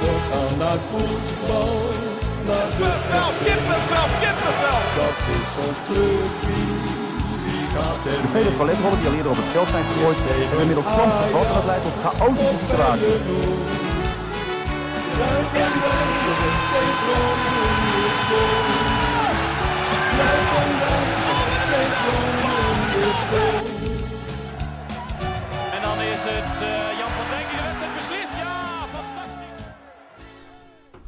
We gaan naar voetbal, naar de Kippenvel, kippenvel, kippenvel. Dat is ons clubje, wie gaat De vele paletrollen die al eerder op het veld zijn gegooid, hebben inmiddels soms gevat en dat leidt tot chaotische situaties. En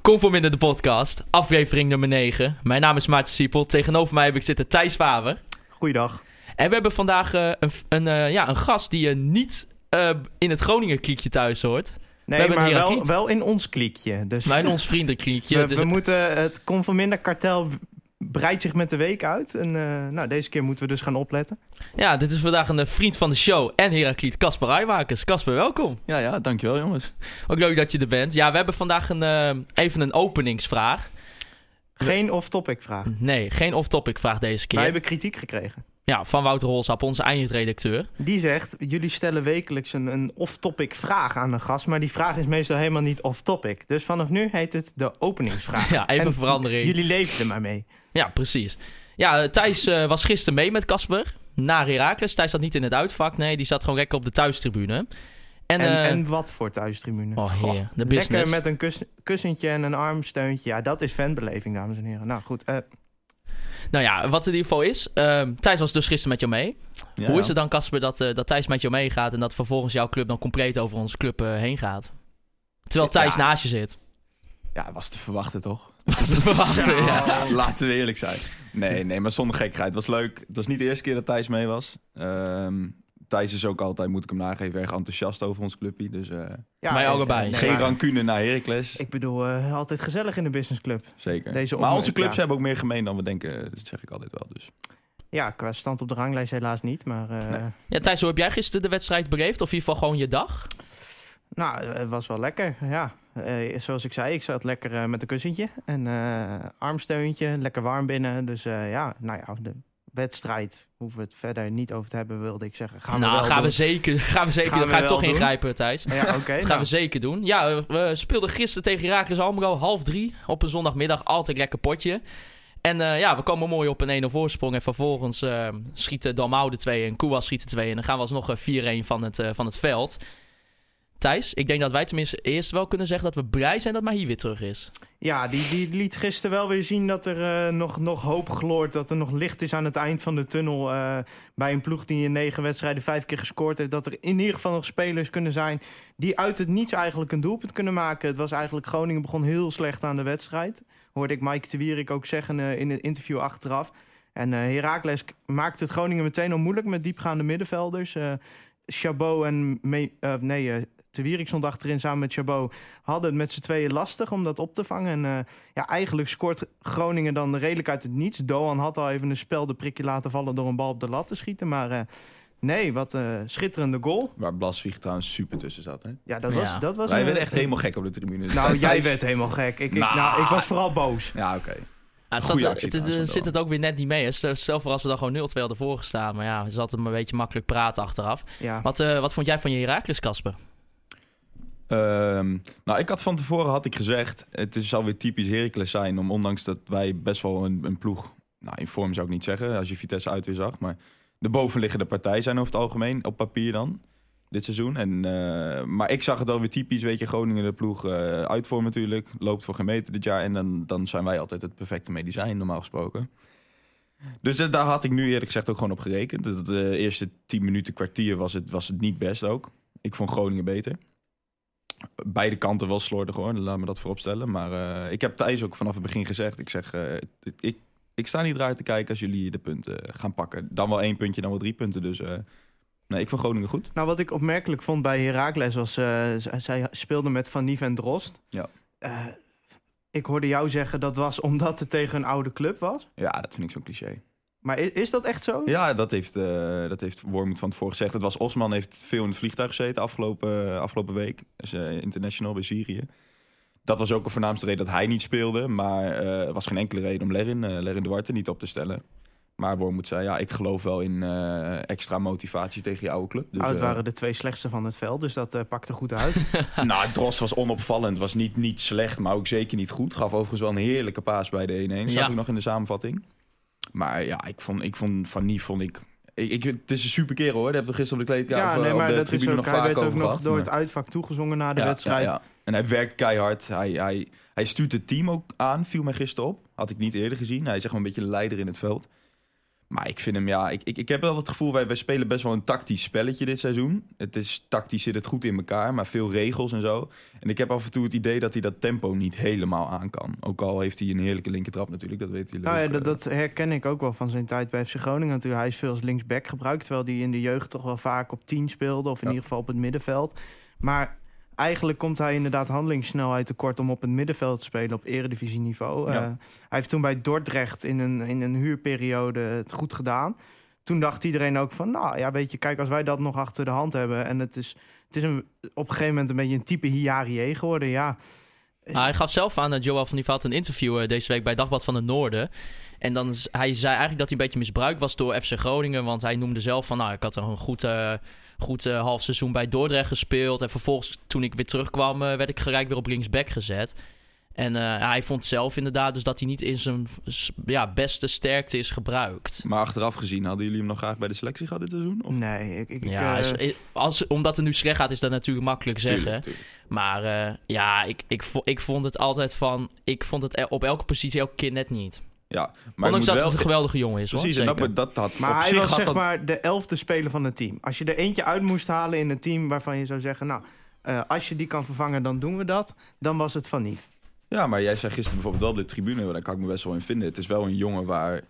Conform in de podcast, aflevering nummer 9. Mijn naam is Maarten Siepel. Tegenover mij heb ik zitten Thijs Faber. Goeiedag. En we hebben vandaag eh, een, een, eh, ja, een gast die je niet eh, in het Groningen-kliekje thuis hoort. Nee, maar wel, wel in ons kliekje. Dus Maar in ons vriendenkliekje. we, Dus- we moeten, het Conforminder kartel breidt zich met de week uit. En eh, nou, deze keer moeten we dus gaan opletten. Ja, dit is vandaag een eh, vriend van de show en Herakliet, Casper Rijmakers. Casper, welkom. Ja, ja, dankjewel jongens. Ook leuk dat je er bent. Ja, we hebben vandaag een, eh, even een openingsvraag. Geen off-topic vraag. Nee, geen off-topic vraag deze keer. Wij hebben kritiek gekregen. Ja, van Wouter Holsap, onze eindredacteur. Die zegt, jullie stellen wekelijks een, een off-topic vraag aan een gast... maar die vraag is meestal helemaal niet off-topic. Dus vanaf nu heet het de openingsvraag. Ja, even En verandering. Jullie leven er maar mee. Ja, precies. Ja, eh, Thijs eh, was gisteren mee met Casper naar Heracles. Thijs zat niet in het uitvak, nee, die zat gewoon lekker op de thuistribune. En, En, eh, en wat voor thuistribune. oh heer, de Lekker business. met een kus- kussentje en een armsteuntje. Ja, dat is fanbeleving, dames en heren. Nou goed, eh, Nou ja, wat in ieder geval is, ehm, Thijs was dus gisteren met jou mee. Ja, Hoe is het dan, Casper, dat, eh, dat Thijs met jou meegaat en dat vervolgens jouw club dan compleet over onze club eh, heen gaat? Terwijl Thijs Ja. naast je zit. Ja, was te verwachten toch? Was te verwachten, ja. Laten we eerlijk zijn. Nee, nee, maar zonder gekheid. Het was leuk. Het was niet de eerste keer dat Thijs mee was. Ehm, Thijs is ook altijd, moet ik hem nageven, erg enthousiast over ons clubje. Dus eh, ja, Wij allebei. nee, geen maar rancune naar Heracles. Ik bedoel, eh, altijd gezellig in de businessclub. Zeker. deze maar onze clubs ja. hebben ook meer gemeen dan we denken. Dat zeg ik altijd wel. Dus. Ja, qua stand op de ranglijst helaas niet. Maar eh, Ja, Thijs, hoe heb jij gisteren de wedstrijd beleefd? Of in ieder geval gewoon je dag? nou, het was wel lekker. Ja, Eh, zoals ik zei, ik zat lekker eh, met een kussentje. En eh, armsteuntje, lekker warm binnen. Dus ja, nou ja, de wedstrijd hoeven we het verder niet over te hebben, wilde ik zeggen. Gaan we nou, wel gaan we, zeker, gaan we zeker Gaan we Ga ik wel toch doen. ingrijpen, Thijs. Ja, oké. Dat gaan nou. we zeker doen. Ja, we, we speelden gisteren tegen Heracles Almelo half drie op een zondagmiddag. Altijd lekker potje. En ja, we komen mooi op een 1-0 voorsprong. En vervolgens eh, schieten Dalmau de 2 en Kouas schiet de 2. En dan gaan we alsnog eh, 4-1 van het, van het veld. Thijs, ik denk dat wij tenminste eerst wel kunnen zeggen dat we blij zijn dat Mahi weer terug is. Ja, die, die liet gisteren wel weer zien dat er eh, nog, nog hoop gloort. Dat er nog licht is aan het eind van de tunnel. eh, bij een ploeg die in negen wedstrijden vijf keer gescoord heeft. Dat er in ieder geval nog spelers kunnen zijn die uit het niets eigenlijk een doelpunt kunnen maken. Het was eigenlijk Groningen begon heel slecht aan de wedstrijd. Hoorde ik Mike de Wierik ook zeggen eh, in het interview achteraf. En Heracles k- maakte het Groningen meteen al moeilijk met diepgaande middenvelders. Chabot en... Me, nee, de Wierik stond achterin samen met Chabot. Hadden het met z'n tweeën lastig om dat op te vangen. En eh, ja, eigenlijk scoort Groningen dan redelijk uit het niets. Doan had al even een spel de prikje laten vallen door een bal op de lat te schieten. Maar eh, nee, wat eh schitterende goal. Waar Blasvig trouwens super tussen zat. Hè? Ja, dat Ja. was, dat was Wij een- werden echt helemaal gek op de tribune. Nou, jij werd helemaal gek. Ik, ik, Nou. nou, ik was vooral boos. Ja, oké. Ja, het zat, actie het, het, trouwens van zit het ook weer net niet mee. Stel voor als we dan gewoon 0-2 hadden voorgestaan. Maar ja, we zaten een beetje makkelijk praten achteraf. Ja. Wat, eh, wat vond jij van je Heracles, Casper? Ehm, nou, ik had van tevoren had ik gezegd, het is alweer typisch Heracles zijn, om ondanks dat wij best wel een, een ploeg, nou in vorm zou ik niet zeggen, als je Vitesse uit weer zag, maar de bovenliggende partij zijn over het algemeen, op papier dan, dit seizoen. En, eh, maar ik zag het wel weer typisch, weet je, Groningen de ploeg eh uitvorm natuurlijk, loopt voor geen meter dit jaar en dan, dan zijn wij altijd het perfecte medicijn, normaal gesproken. Dus eh, daar had ik nu eerlijk gezegd ook gewoon op gerekend. De, de eerste 10 minuten, kwartier was het, was het niet best ook. Ik vond Groningen beter beide kanten wel slordig hoor, laat me dat vooropstellen. Maar eh, ik heb Thijs ook vanaf het begin gezegd. Ik zeg, eh, ik, ik sta niet raar te kijken als jullie de punten eh, gaan pakken. Dan wel één puntje, dan wel drie punten. Dus nee, ik vond Groningen goed. Nou, wat ik opmerkelijk vond bij Heracles was... zij speelden met Van Nief en Drost. Ja. Ik hoorde jou zeggen dat was omdat het tegen een oude club was. Ja, dat vind ik zo'n cliché. Maar is, is dat echt zo? Ja, dat heeft, eh dat heeft Wormoed van tevoren gezegd. Het was Osman, heeft veel in het vliegtuig gezeten afgelopen, afgelopen week. Dus, eh, international bij Syrië. Dat was ook de voornaamste reden dat hij niet speelde. Maar eh, er was geen enkele reden om Lerin, eh Lerin Duarte niet op te stellen. Maar Wormoed zei, ja, ik geloof wel in eh, extra motivatie tegen je oude club. Dus, Nou, het eh, waren de twee slechtste van het veld, dus dat eh, pakte goed uit. nou, Drost was onopvallend. Was niet, niet slecht, maar ook zeker niet goed. Gaf overigens wel een heerlijke paas bij de 1-1. Zag Ja. ik nog in de samenvatting. Maar ja, ik vond, ik vond Van Nie vond ik... ik, ik het is een super kerel hoor. Daar hebben we gisteren op de kleedkamer ja, of, nee, maar de dat is ook, nog hij vaak werd ook over nog gehad, door maar- het uitvak toegezongen na de Ja, wedstrijd. ja, ja. En hij werkt keihard. Hij, hij, hij stuurt het team ook aan. Viel mij gisteren op. Had ik niet eerder gezien. Hij is echt een beetje een leider in het veld. Maar ik vind hem, ja... Ik, ik, ik heb wel het gevoel, wij, wij spelen best wel een tactisch spelletje dit seizoen. Het is tactisch, zit het goed in elkaar. Maar veel regels en zo. En ik heb af en toe het idee dat hij dat tempo niet helemaal aan kan. Ook al heeft hij een heerlijke linkertrap natuurlijk. Dat weten jullie Nou ja, ook, dat, eh. dat herken ik ook wel van zijn tijd bij FC Groningen natuurlijk. Hij is veel als linksback gebruikt, terwijl hij in de jeugd toch wel vaak op 10 speelde. Of in Ja. ieder geval op het middenveld. Maar eigenlijk komt hij inderdaad handelingssnelheid tekort om op het middenveld te spelen op eredivisieniveau. Ja. Eh, hij heeft toen bij Dordrecht in een, in een huurperiode het goed gedaan. Toen dacht iedereen ook van, nou ja, weet je, kijk, als wij dat nog achter de hand hebben. En het is, het is een, op een gegeven moment een beetje een type Hiarie geworden, ja. Ah, hij gaf zelf aan, uh, Joel van die Veld, een interview eh, deze week bij Dagblad van het Noorden. En dan, hij zei eigenlijk dat hij een beetje misbruikt was door FC Groningen. Want hij noemde zelf van, nou, ik had er een goed, eh, goed eh, half seizoen bij Dordrecht gespeeld. En vervolgens, toen ik weer terugkwam, eh, werd ik gelijk weer op linksback gezet. En eh, hij vond zelf inderdaad dus dat hij niet in zijn ja, beste sterkte is gebruikt. Maar achteraf gezien, hadden jullie hem nog graag bij de selectie gehad dit seizoen? Of? Nee, ik, ik, Ja, eh, is- is- als, omdat het nu slecht gaat, is dat natuurlijk makkelijk zeggen. Tuurlijk, tuurlijk. Maar eh, ja, ik, ik, ik vond het altijd van. Ik vond het e- op elke positie elke keer net niet. Ja, maar Ondanks dat wel het een geweldige jongen is. Precies, hoor. en Zeker. dat, dat had Maar hij was zeg dat- maar de elfde speler van het team. Als je er eentje uit moest halen in het team waarvan je zou zeggen... nou, eh, als je die kan vervangen, dan doen we dat. Dan was het Van Nief. Ja, maar jij zei gisteren bijvoorbeeld wel op de tribune, daar kan ik me best wel in vinden. Het is wel een jongen waar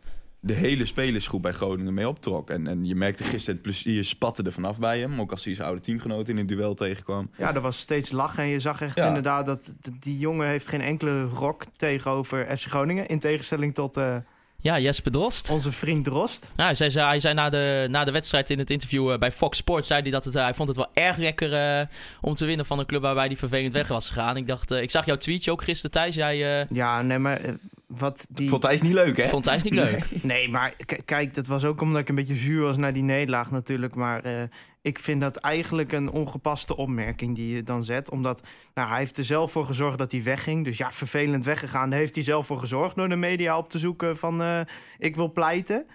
de hele spelersgroep bij Groningen mee optrok. En, en je merkte gisteren het plezier spatte er vanaf bij hem. Ook als hij zijn oude teamgenoot in een duel tegenkwam. Ja, er was steeds lachen. En je zag echt Ja. inderdaad dat dat die jongen heeft geen enkele rok tegenover FC Groningen. In tegenstelling tot eh, Ja, Jesper Drost. onze vriend Drost. Nou, hij zei, hij zei na, de, na de wedstrijd in het interview eh, bij Fox Sports... Zei hij, dat het, eh, hij vond het wel erg lekker eh, om te winnen van een club... waarbij hij vervelend weg was gegaan. Ik, dacht, eh, ik zag jouw tweetje ook gisteren, Thijs. Jij eh, Ja, nee, maar wat die... Vond hij is niet leuk, hè? vond Thijs niet leuk. Nee, maar k- kijk, dat was ook omdat ik een beetje zuur was naar die nederlaag natuurlijk. Maar eh, ik vind dat eigenlijk een ongepaste opmerking die je dan zet. Omdat nou, hij heeft er zelf voor gezorgd dat hij wegging. Dus ja, vervelend weggegaan. Daar heeft hij zelf voor gezorgd door de media op te zoeken van eh, ik wil pleiten.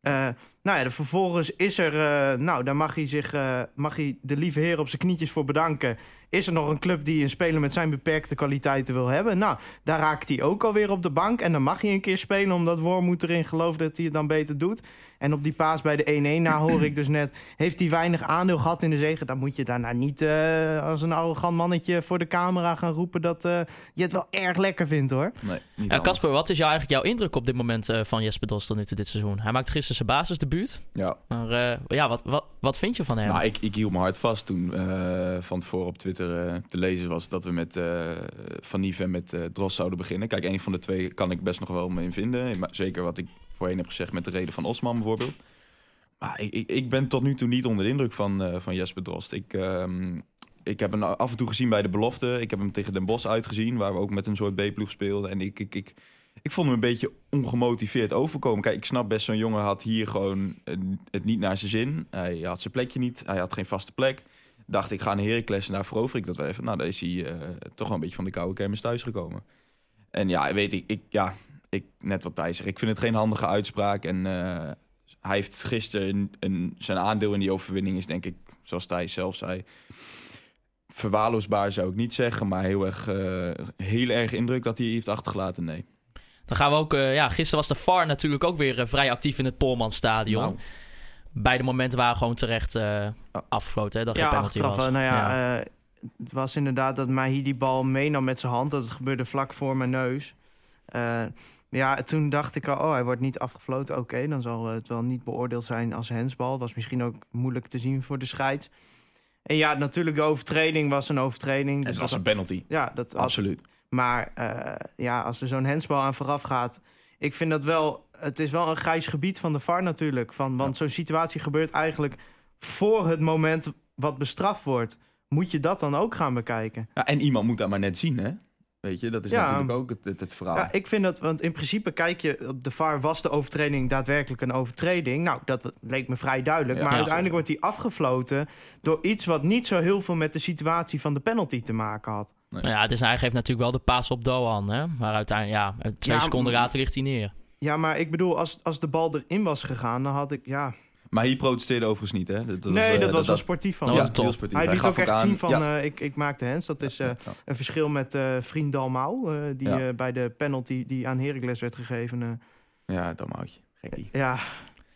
Eh, nou ja, de- vervolgens is er, eh, nou, daar mag hij, zich, eh, mag hij de lieve heer op zijn knietjes voor bedanken. Is er nog een club die een speler met zijn beperkte kwaliteiten wil hebben? Nou, daar raakt hij ook alweer op de bank. En dan mag hij een keer spelen, omdat Wormoed erin gelooft dat hij het dan beter doet. En op die paas bij de 1-1, nou hoor ik dus net, heeft hij weinig aandeel gehad in de zegen. Dan moet je daarna niet eh, als een arrogant mannetje voor de camera gaan roepen dat eh, je het wel erg lekker vindt hoor. Nee. Casper, wat is jou eigenlijk jouw indruk op dit moment eh, van Jesper Drost tot nu toe dit seizoen? Hij maakt gisteren zijn Ja. Maar eh, ja, wat, wat, wat vind je van hem? Nou, ik, ik hield me hard vast toen eh, van tevoren op Twitter eh, te lezen was dat we met Van Nief en met Dros zouden beginnen. Kijk, een van de twee kan ik best nog wel mee vinden. Maar Zeker wat ik voorheen heb gezegd met de reden van Osman bijvoorbeeld. Maar ik, ik, ik ben tot nu toe niet onder de indruk van, van Jesper Drost. Ik, ehm, ik heb hem af en toe gezien bij de belofte. Ik heb hem tegen Den Bosch uitgezien, waar we ook met een soort B-ploeg speelden. En ik, ik, ik, ik vond hem een beetje ongemotiveerd overkomen. Kijk, ik snap best, zo'n jongen had hier gewoon eh, het niet naar zijn zin. Hij had zijn plekje niet, hij had geen vaste plek. Dacht ik, ga een Heracles en daar verover ik dat wel even. Nou, daar is hij eh, toch wel een beetje van de koude kermis thuisgekomen. En ja, weet ik, ik, ja, ik net wat Thijs zegt. Ik vind het geen handige uitspraak. En eh, hij heeft gisteren een, zijn aandeel in die overwinning is denk ik, zoals Thijs zelf zei... Verwaarloosbaar zou ik niet zeggen, maar heel erg, heel erg indruk dat hij heeft achtergelaten, nee. Dan gaan we ook... eh, ja, gisteren was de VAR natuurlijk ook weer eh, vrij actief in het Polmanstadion. Nou, Beide momenten waren gewoon terecht eh afgefloten. Hè, dat ja, achteraf, was. nou ja, eh, het was inderdaad dat Mahi die bal meenam met zijn hand. Dat gebeurde vlak voor mijn neus. Eh, ja, toen dacht ik al, oh, hij wordt niet afgefloten. Oké, dan zal het wel niet beoordeeld zijn als hensbal. Was misschien ook moeilijk te zien voor de scheids. En ja, natuurlijk, de overtreding was een overtreding. het Dus was dat- een penalty, Ja, dat had- absoluut. Maar eh, ja, als er zo'n hensbal aan vooraf gaat... Ik vind dat wel... Het is wel een grijs gebied van de VAR natuurlijk. Van, want zo'n situatie gebeurt eigenlijk voor het moment wat bestraft wordt. Moet je dat dan ook gaan bekijken? Ja, en iemand moet dat maar net zien, hè? Weet je, dat is Ja. natuurlijk ook het, het, het verhaal. Ja, ik vind dat, want in principe kijk je op de VAR, was de overtreding daadwerkelijk een overtreding? Nou, dat leek me vrij duidelijk. Ja. maar Ja. uiteindelijk wordt die afgefloten door iets wat niet zo heel veel met de situatie van de penalty te maken had. Nou ja, het is, hij geeft natuurlijk wel de paas op Doan, hè. Maar uiteindelijk, ja, twee Ja, seconden later ligt hij neer. Ja, maar ik bedoel, als, als de bal erin was gegaan, dan had ik, ja... Maar hij protesteerde overigens niet, hè? Dat, nee, eh, dat was wel sportief van dat top. sportief. Hij liet gaf ook echt aan- zien van, ja, eh, ik, ik maakte hens. Dat is eh, ja. een verschil met eh vriend Dalmau, eh, die Ja. eh, bij de penalty die aan Heracles werd gegeven. eh, Ja, dan houtje. Gekkie. ja,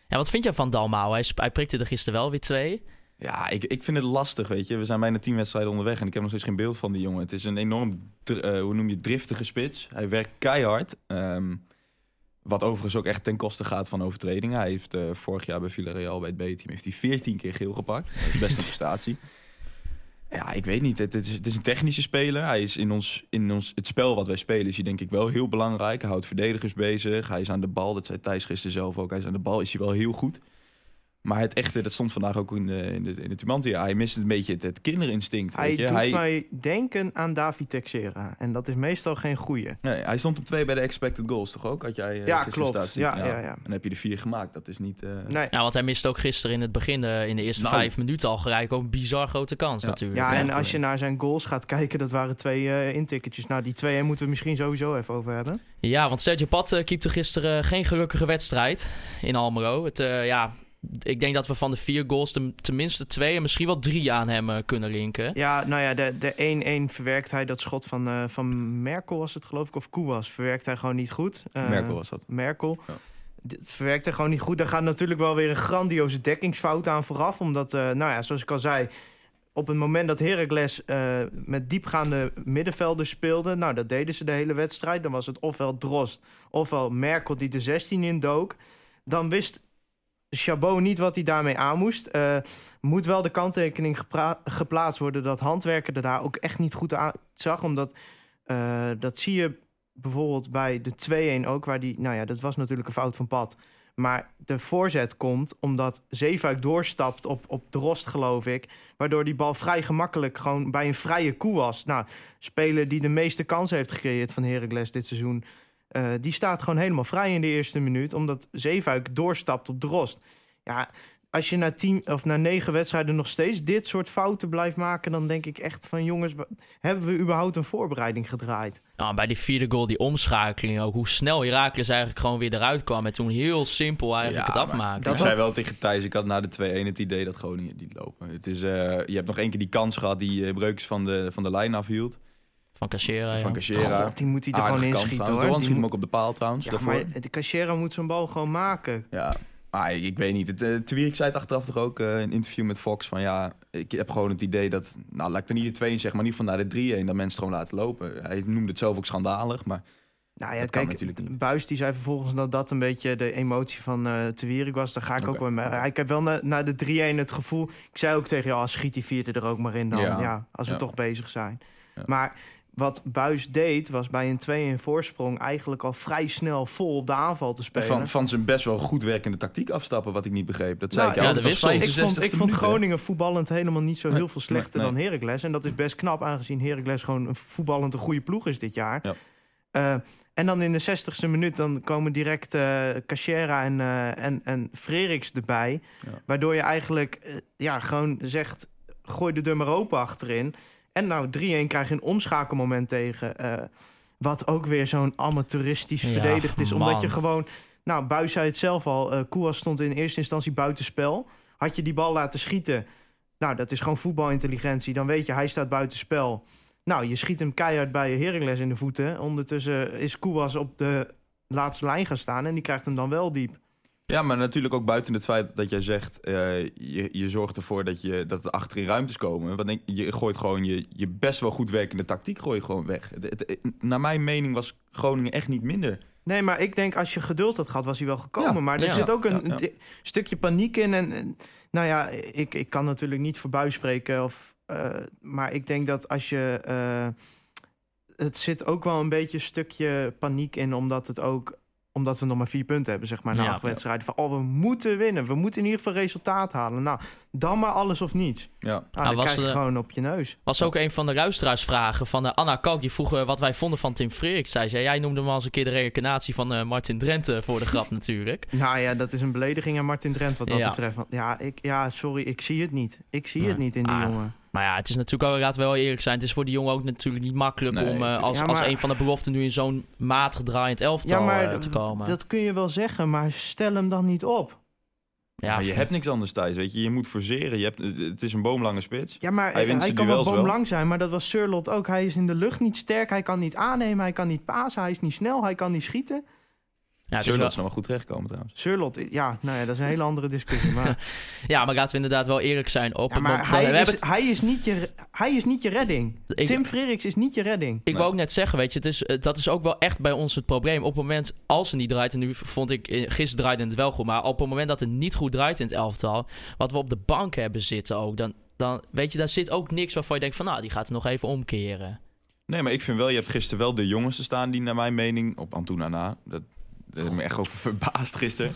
Ja, wat vind je van Dalmau? Hij, hij prikte er gisteren wel weer twee. Ja, ik, ik vind het lastig, weet je. We zijn bijna tien wedstrijden onderweg en ik heb nog steeds geen beeld van die jongen. Het is een enorm, eh, hoe noem je, driftige spits. Hij werkt keihard. Ehm, wat overigens ook echt ten koste gaat van overtredingen. Hij heeft eh, vorig jaar bij Villarreal bij het B-team heeft hij 14 keer geel gepakt. Dat is best een prestatie. Ja, ik weet niet. Het, het, is, het is een technische speler. Hij is in, ons, in ons, het spel wat wij spelen is hij denk ik wel heel belangrijk. Hij houdt verdedigers bezig. Hij is aan de bal. Dat zei Thijs gisteren zelf ook. Hij is aan de bal. Is hij wel heel goed. Maar het echte, dat stond vandaag ook in de, in de, in de Tubantia. Hij mist een beetje het, het kinderinstinct. hij weet je? doet hij, mij denken aan David Texera. En dat is meestal geen goeie. nee, hij stond op twee bij de expected goals, toch ook? Had jij, eh, Ja, klopt. statistiek? Ja, ja, ja. En dan heb je de vier gemaakt. Dat is niet... eh, Nee. Ja, want hij miste ook gisteren in het begin, eh, in de eerste Nou. vijf minuten al gelijk ook een bizar grote kans Ja. natuurlijk. Ja, Ja, en als je naar zijn goals gaat kijken, dat waren twee eh intikketjes. Nou, die twee moeten we misschien sowieso even over hebben. Ja, want Sergio Pat uh, keepte gisteren geen gelukkige wedstrijd in Almelo. Het, eh, ja, ik denk dat we van de vier goals ten- tenminste twee en misschien wel drie aan hem eh, kunnen linken. Ja, nou ja, de, de 1-1 verwerkt hij dat schot van, eh, van Merkel was het geloof ik, of Koewas. Verwerkt hij gewoon niet goed. Eh, Merkel was dat. Merkel. Ja. Dit verwerkt hij gewoon niet goed. Daar gaat natuurlijk wel weer een grandioze dekkingsfout aan vooraf. Omdat, eh, nou ja, zoals ik al zei... Op het moment dat Heracles eh, met diepgaande middenvelders speelde... nou, dat deden ze de hele wedstrijd. Dan was het ofwel Drost, ofwel Merkel die de 16 in dook. Dan wist Chabot niet wat hij daarmee aan moest. Eh, moet wel de kanttekening geplaatst worden... dat Handwerker er daar ook echt niet goed aan zag. Omdat, eh, dat zie je bijvoorbeeld bij de 2-1 ook... waar die, nou ja, dat was natuurlijk een fout van pad... Maar de voorzet komt omdat Zeefuik doorstapt op, op Drost, geloof ik. Waardoor die bal vrij gemakkelijk gewoon bij een vrije koe was. Nou, speler die de meeste kansen heeft gecreëerd van Heracles dit seizoen... eh, die staat gewoon helemaal vrij in de eerste minuut... omdat Zeefuik doorstapt op Drost. Ja, als je na, tien, of na negen wedstrijden nog steeds dit soort fouten blijft maken... dan denk ik echt van jongens, hebben we überhaupt een voorbereiding gedraaid? Nou, bij die vierde goal, die omschakeling ook. Hoe snel Herakles eigenlijk gewoon weer eruit kwam. En toen heel simpel eigenlijk Ja, het afmaakte. dat ik zei wel tegen Thijs, ik had na de 2-1 het idee dat Groningen die lopen. Het is, eh, je hebt nog één keer die kans gehad die eh, Breukers van de, van de lijn afhield. Van Cachera. Van Cachera. God, die moet hij er Aardige gewoon inschieten trouwens. hoor. Doan schiet hem ook op de paal trouwens. Ja, daarvoor. maar de Cachera moet zijn bal gewoon maken. Ja, maar ik weet niet. Het, uh, Twierik zei het achteraf toch ook eh, in een interview met Fox van ja, ik heb gewoon het idee dat, nou laat ik er niet de 2 in zeggen, maar niet van naar de 3-1, dat mensen het gewoon laten lopen. Hij noemde het zelf ook schandalig, maar Nou ja, Dat kan kijk, natuurlijk niet. Buis die zei vervolgens dat dat een beetje de emotie van eh Te Wierik was. Daar ga ik ook wel mee. Ik heb wel na, na de 3-1 het gevoel... Ik zei ook tegen jou, schiet die vierde er ook maar in dan. Ja, Ja. als we Ja. toch bezig zijn. Ja. Maar wat Buis deed, was bij een 2-1 voorsprong... eigenlijk al vrij snel vol op de aanval te spelen. van, van zijn best wel goed werkende tactiek afstappen, wat ik niet begreep. Dat zei Nou, ik ja, al. was wissel. ik vond, 65e ik vond. Groningen voetballend helemaal niet zo Nee, heel veel slechter nee, dan Heracles. En dat is best knap, aangezien Heracles gewoon een voetballend een goede ploeg is dit jaar. Ja. Eh, en dan in de 60ste minuut dan komen direct eh Cachera en, eh en, en Freriks erbij. Ja. Waardoor je eigenlijk ja, gewoon zegt, gooi de deur maar open achterin. En nou, 3-1 krijg je een omschakelmoment tegen. eh, wat ook weer zo'n amateuristisch Ja, verdedigd is. Omdat je gewoon... Nou, Buis zei het zelf al. Koewas stond in eerste instantie buitenspel. Had je die bal laten schieten... Nou, dat is gewoon voetbalintelligentie. Dan weet je, hij staat buitenspel. Nou, je schiet hem keihard bij Heracles in de voeten. Ondertussen is Koewas op de laatste lijn gaan staan... en die krijgt hem dan wel diep. Ja, maar natuurlijk ook buiten het feit dat jij zegt... eh, je, je zorgt ervoor dat, je, dat er achterin ruimtes komen. Want denk, je gooit gewoon je, je best wel goed werkende tactiek gooi je gewoon weg. Het, naar mijn mening was Groningen echt niet minder. Nee, maar ik denk als je geduld had gehad, was hij wel gekomen. Ja, maar er ja, zit ook een ja, stukje paniek in. En, nou ja, ik, ik kan natuurlijk niet voor Buis spreken. Of, eh, maar ik denk dat als je... eh, het zit ook wel een beetje een stukje paniek in, omdat het ook omdat we nog maar vier punten hebben, zeg maar, na Ja, acht wedstrijden. Van, oh, we moeten winnen. We moeten in ieder geval resultaat halen. Nou, dan maar alles of niets. Ja. Nou, Nou, dan was krijg je de- gewoon op je neus. Was ook een van de luisteraarsvragen van eh, Anna Kalk. Die vroeg eh, wat wij vonden van Tim Freeriks. Zei ze, jij noemde hem al eens een keer de reïncarnatie van eh, Martin Drenthe voor de grap natuurlijk. Nou ja, dat is een belediging aan Martin Drent wat dat Ja. betreft. Want Ja, ik, ja, sorry, ik zie het niet. Ik zie Nee. het niet in die Ah. jongen. Maar ja, het is natuurlijk ook, laten we wel eerlijk zijn. Het is voor die jongen ook natuurlijk niet makkelijk Nee, om eh, als, Ja, als een van de beloften nu in zo'n matig draaiend elftal Ja, maar eh, te komen. dat kun je wel zeggen, maar stel hem dan niet op. ja, maar je hebt niks anders thuis, weet je. Je moet forceren. Je hebt, het is een boomlange spits. Ja, maar Hij hij, kan wel. boomlang zijn, maar dat was Surlot ook. Hij is in de lucht niet sterk, hij kan niet aannemen, hij kan niet pasen, hij is niet snel, hij kan niet schieten. Ja, het is Zullen wel- is nog wel goed terechtkomen trouwens. Surlot, ja, nou ja, dat is een hele andere discussie. Maar, ja, maar laten we inderdaad wel eerlijk zijn. Op ja, het maar moment- hij, we is, het- hij, is niet je, hij is niet je redding. ik- Tim Freriks is niet je redding. Ik wou ook net zeggen, weet je, het is, eh, dat is ook wel echt bij ons het probleem. Op het moment als het niet draait, en nu vond ik, eh, gisteren draaide het wel goed, maar op het moment dat het niet goed draait in het elftal, wat we op de bank hebben zitten ook, dan, dan weet je, daar zit ook niks waarvan je denkt van, nou, die gaat er nog even omkeren. Nee, maar ik vind wel, je hebt gisteren wel de jongens te staan die naar mijn mening, op Antuna na, dat, heeft me echt over verbaasd gisteren.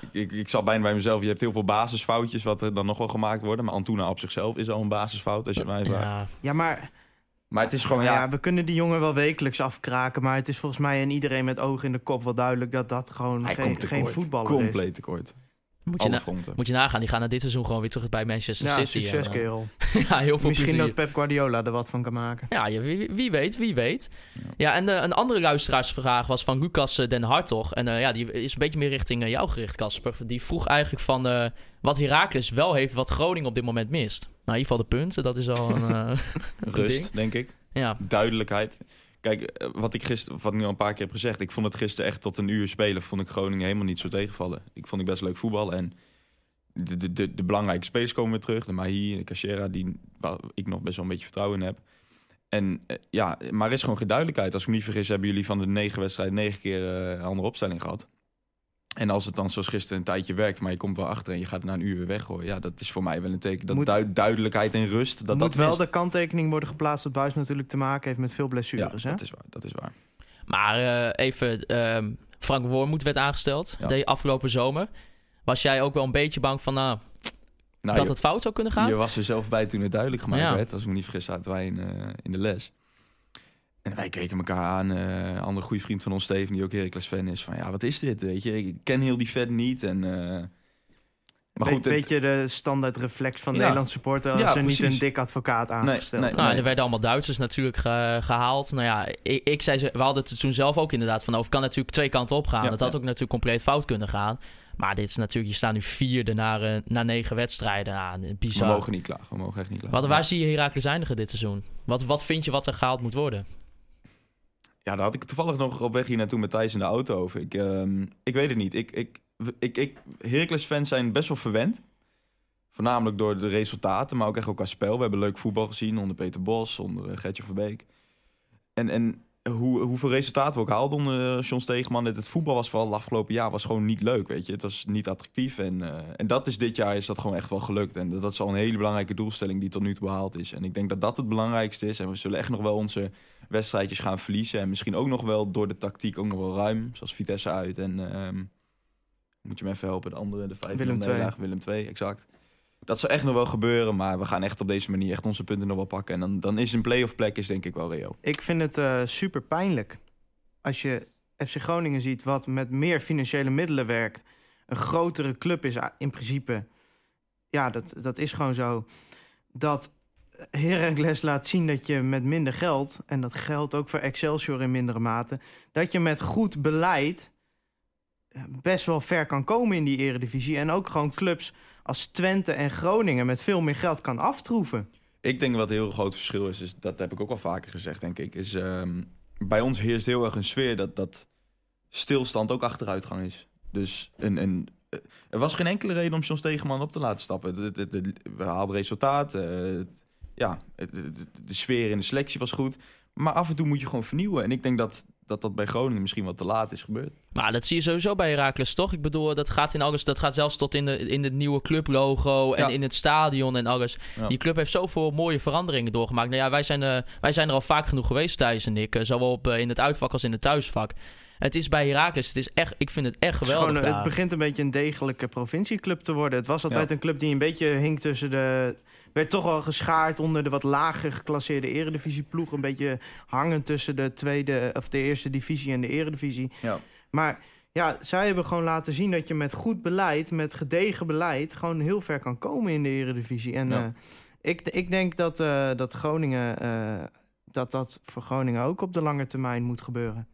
Ik, ik, ik zat bijna bij mezelf, je hebt heel veel basisfoutjes wat er dan nog wel gemaakt worden. Maar Antuna op zichzelf is al een basisfout, als je mij vraagt. Ja, Ja, maar Maar het is gewoon, ja. ja, we kunnen die jongen wel wekelijks afkraken. Maar het is volgens mij en iedereen met ogen in de kop wel duidelijk dat dat gewoon hij geen, komt geen voetballer is. Compleet tekort. Moet, je Alle na- fronten. moet je nagaan, die gaan na dit seizoen gewoon weer terug bij Manchester Ja, City. succes en, kerel. ja, heel veel Misschien plezier. dat Pep Guardiola er wat van kan maken. Ja, je- wie, wie weet, wie weet. Ja. Ja, en eh, een andere luisteraarsvraag was van Lucas eh, Den Hartog. En eh, ja, die is een beetje meer richting jou gericht, Casper. Die vroeg eigenlijk van eh, wat Heracles wel heeft, wat Groningen op dit moment mist. Nou, in ieder geval de punten, dat is al een, eh, een Rust, ding. denk ik. Ja, Duidelijkheid. Kijk, eh, wat ik gisteren, wat ik nu al een paar keer heb gezegd, ik vond het gisteren echt tot een uur spelen, vond ik Groningen helemaal niet zo tegenvallen. Ik vond ik best leuk voetbal en de, de, de, belangrijke spelers komen weer terug. De Mahi, de Cachera, die waar ik nog best wel een beetje vertrouwen in heb. En eh, ja, maar er is gewoon geen duidelijkheid. Als ik me niet vergis, hebben jullie van de negen wedstrijden negen keer eh, een andere opstelling gehad. En als het dan zoals gisteren een tijdje werkt, maar je komt wel achter en je gaat het na een uur weer weggooien. Ja, dat is voor mij wel een teken dat Moet- duid- duidelijkheid en rust, dat Er dat moet wel de kanttekening worden geplaatst dat Buis natuurlijk te maken heeft met veel Ja, blessures. hè? dat is waar. Dat is waar. maar eh, even, ehm, Frank Wormoed werd aangesteld Ja. de afgelopen zomer. Was jij ook wel een beetje bang van nou, Nou, dat je- het fout zou kunnen gaan? Je was er zelf bij toen het duidelijk gemaakt Ja. werd. Als ik me niet vergis, zaten wij in, eh, in de les. En wij keken elkaar aan. eh, een andere goede vriend van ons, Steven, die ook Heracles fan is. Van ja, wat is dit? Weet je, ik ken heel die fan niet. En, eh, maar Een goed, het- beetje de standaard reflex van Ja. Nederlandse supporter als Ja, er niet een dik advocaat aangesteld nee. Nou, Nee. er werden allemaal Duitsers natuurlijk ge- gehaald. Nou ja, ik, ik zei, ze- we hadden het toen zelf ook inderdaad van over. Het kan natuurlijk twee kanten op gaan. Ja, het had ja. ook natuurlijk compleet fout kunnen gaan. Maar dit is natuurlijk, je staat nu vierde na, eh, na negen wedstrijden. Ja, we bizar. mogen niet klagen. We mogen echt niet klagen. Wat, waar zie je Heracles eindigen dit seizoen? Wat, wat vind je wat er gehaald moet worden? Ja, daar had ik toevallig nog op weg hier naartoe met Thijs in de auto over. Ik, ehm, ik weet het niet. Ik, ik, ik, ik, Heracles-fans zijn best wel verwend. Voornamelijk door de resultaten, maar ook echt ook qua spel. We hebben leuk voetbal gezien onder Peter Bos, onder eh, Gertje Verbeek. En, en hoe, hoeveel resultaten we ook haalden onder uh, John Stegeman. Het, het voetbal was vooral het afgelopen jaar was gewoon niet leuk, weet je. Het was niet attractief. En, eh, en dat is dit jaar is dat gewoon echt wel gelukt. En dat, dat is al een hele belangrijke doelstelling die tot nu toe behaald is. En ik denk dat dat het belangrijkste is. En we zullen echt nog wel onze wedstrijdjes gaan verliezen. En misschien ook nog wel door de tactiek ook nog wel ruim. Zoals Vitesse uit. En ehm, moet je me even helpen, de andere, de vijf Willem. Willem 2, exact. Dat zal echt nog wel gebeuren, maar we gaan echt op deze manier echt onze punten nog wel pakken. En dan, dan is een play-off plek is denk ik wel reëel. Ik vind het eh, super pijnlijk als je FC Groningen ziet wat met meer financiële middelen werkt. Een grotere club is a- in principe. Ja, dat, dat is gewoon zo. Dat Heracles laat zien dat je met minder geld... en dat geldt ook voor Excelsior in mindere mate... dat je met goed beleid eh, best wel ver kan komen in die eredivisie... en ook gewoon clubs als Twente en Groningen met veel meer geld kan aftroeven. Ik denk wat heel groot verschil is, is dat heb ik ook al vaker gezegd, denk ik, is ehm, bij ons heerst heel erg een sfeer dat, dat stilstand ook achteruitgang is. Dus een, een, eh, er was geen enkele reden om John Stegeman op te laten stappen. Het, het, we haalden resultaat. eh, ja, de sfeer in de selectie was goed. Maar af en toe moet je gewoon vernieuwen. En ik denk dat dat, dat bij Groningen misschien wat te laat is gebeurd. Maar dat zie je sowieso bij Heracles, toch? Ik bedoel, dat gaat in alles, dat gaat zelfs tot in, de, in het nieuwe clublogo en Ja. in het stadion en alles. Ja. Die club heeft zoveel mooie veranderingen doorgemaakt. Nou ja, wij zijn, eh, wij zijn er al vaak genoeg geweest, Thijs en ik. eh, zowel op, eh, in het uitvak als in het thuisvak. Het is bij Heracles, het is echt, ik vind het echt Het, geweldig gewoon, het daar. begint een beetje een degelijke provincieclub te worden. Het was altijd Ja. een club die een beetje hing tussen de... werd toch wel geschaard onder de wat lager geclasseerde eredivisieploeg. Een beetje hangend tussen de tweede of de eerste divisie en de eredivisie. Ja. Maar ja, zij hebben gewoon laten zien dat je met goed beleid, met gedegen beleid, gewoon heel ver kan komen in de eredivisie. En Ja. eh, ik, ik denk dat, eh, dat Groningen, eh, dat dat voor Groningen ook op de lange termijn moet gebeuren.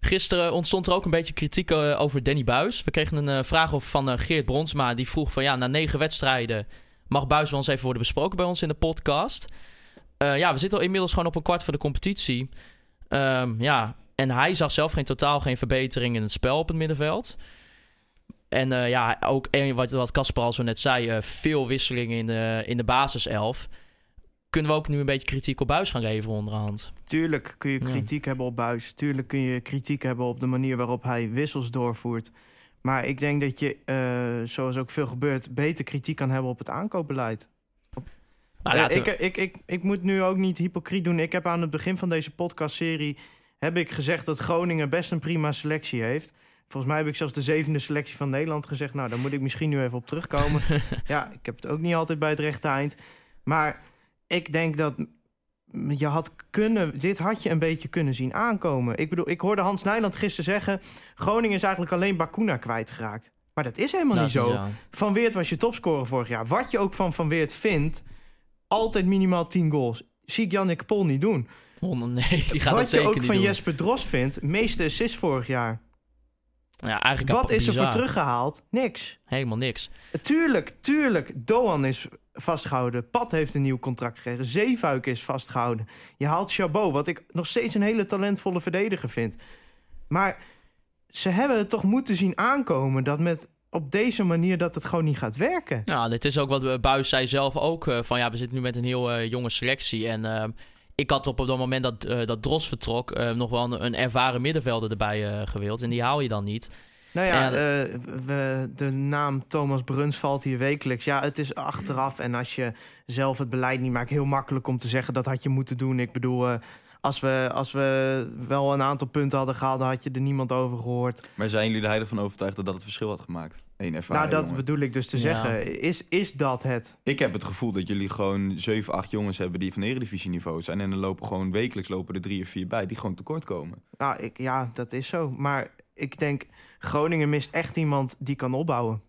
Gisteren ontstond er ook een beetje kritiek eh, over Danny Buis. We kregen een eh, vraag over van eh, Geert Bronsma. Die vroeg van ja, na negen wedstrijden mag Buis wel eens even worden besproken bij ons in de podcast. Ja, we zitten al inmiddels gewoon op een kwart van de competitie. Ehm, ja, en hij zag zelf geen totaal geen verbetering in het spel op het middenveld. En ja, ook wat, Casper al zo net zei, veel wisselingen in de, in de basiself. Kunnen we ook nu een beetje kritiek op Buis gaan leveren onderhand? Tuurlijk kun je Ja. kritiek hebben op Buis. Tuurlijk kun je kritiek hebben op de manier waarop hij wissels doorvoert. Maar ik denk dat je, eh, zoals ook veel gebeurt, beter kritiek kan hebben op het aankoopbeleid. Nou, ik, ik, ik, ik moet nu ook niet hypocriet doen. Ik heb aan het begin van deze podcastserie heb ik gezegd dat Groningen best een prima selectie heeft. Volgens mij heb ik zelfs de zevende selectie van Nederland gezegd. Nou, daar moet ik misschien nu even op terugkomen. ja, ik heb het ook niet altijd bij het rechte eind. Maar ik denk dat je had kunnen, dit had je een beetje kunnen zien aankomen. Ik bedoel, ik hoorde Hans Nijland gisteren zeggen... Groningen is eigenlijk alleen Bakuna kwijtgeraakt. Maar dat is helemaal niet zo. Van Weert was je topscorer vorig jaar. Wat je ook van Van Weert vindt, altijd minimaal 10 goals. Zie ik Jannik Pol niet doen. Oh, nee, die gaat Wat je zeker ook van doen. Jesper Drost vindt, meeste assists vorig jaar. Ja, eigenlijk Wat is er voor teruggehaald? Niks. Helemaal niks. Tuurlijk, tuurlijk. Doan is vastgehouden. Pat heeft een nieuw contract gekregen. Zeefuik is vastgehouden. Je haalt Chabot, wat ik nog steeds een hele talentvolle verdediger vind. Maar ze hebben het toch moeten zien aankomen dat met op deze manier dat het gewoon niet gaat werken. Ja, dit is ook wat Buis zei zelf ook. eh, van ja, we zitten nu met een heel eh, jonge selectie. En eh, ik had op het moment dat, eh, dat Dros vertrok... eh, nog wel een, een ervaren middenvelder erbij eh, gewild. En die haal je dan niet. Nou ja, Ja, we, de naam Thomas Bruns valt hier wekelijks. Ja, het is achteraf. En als je zelf het beleid niet maakt, heel makkelijk om te zeggen dat had je moeten doen. Ik bedoel, als, we, als we wel een aantal punten hadden gehaald, dan had je er niemand over gehoord. Maar zijn jullie er heilig van overtuigd dat dat het verschil had gemaakt? Eén ervaring. nou, dat jongen. bedoel ik dus te Ja. zeggen. Is, is dat het? Ik heb het gevoel dat jullie gewoon 7, 8 jongens hebben die van eredivisieniveau zijn. En er lopen gewoon wekelijks lopen er drie of vier bij die gewoon tekort komen. Nou, ik, ja, dat is zo. Maar ik denk, Groningen mist echt iemand die kan opbouwen.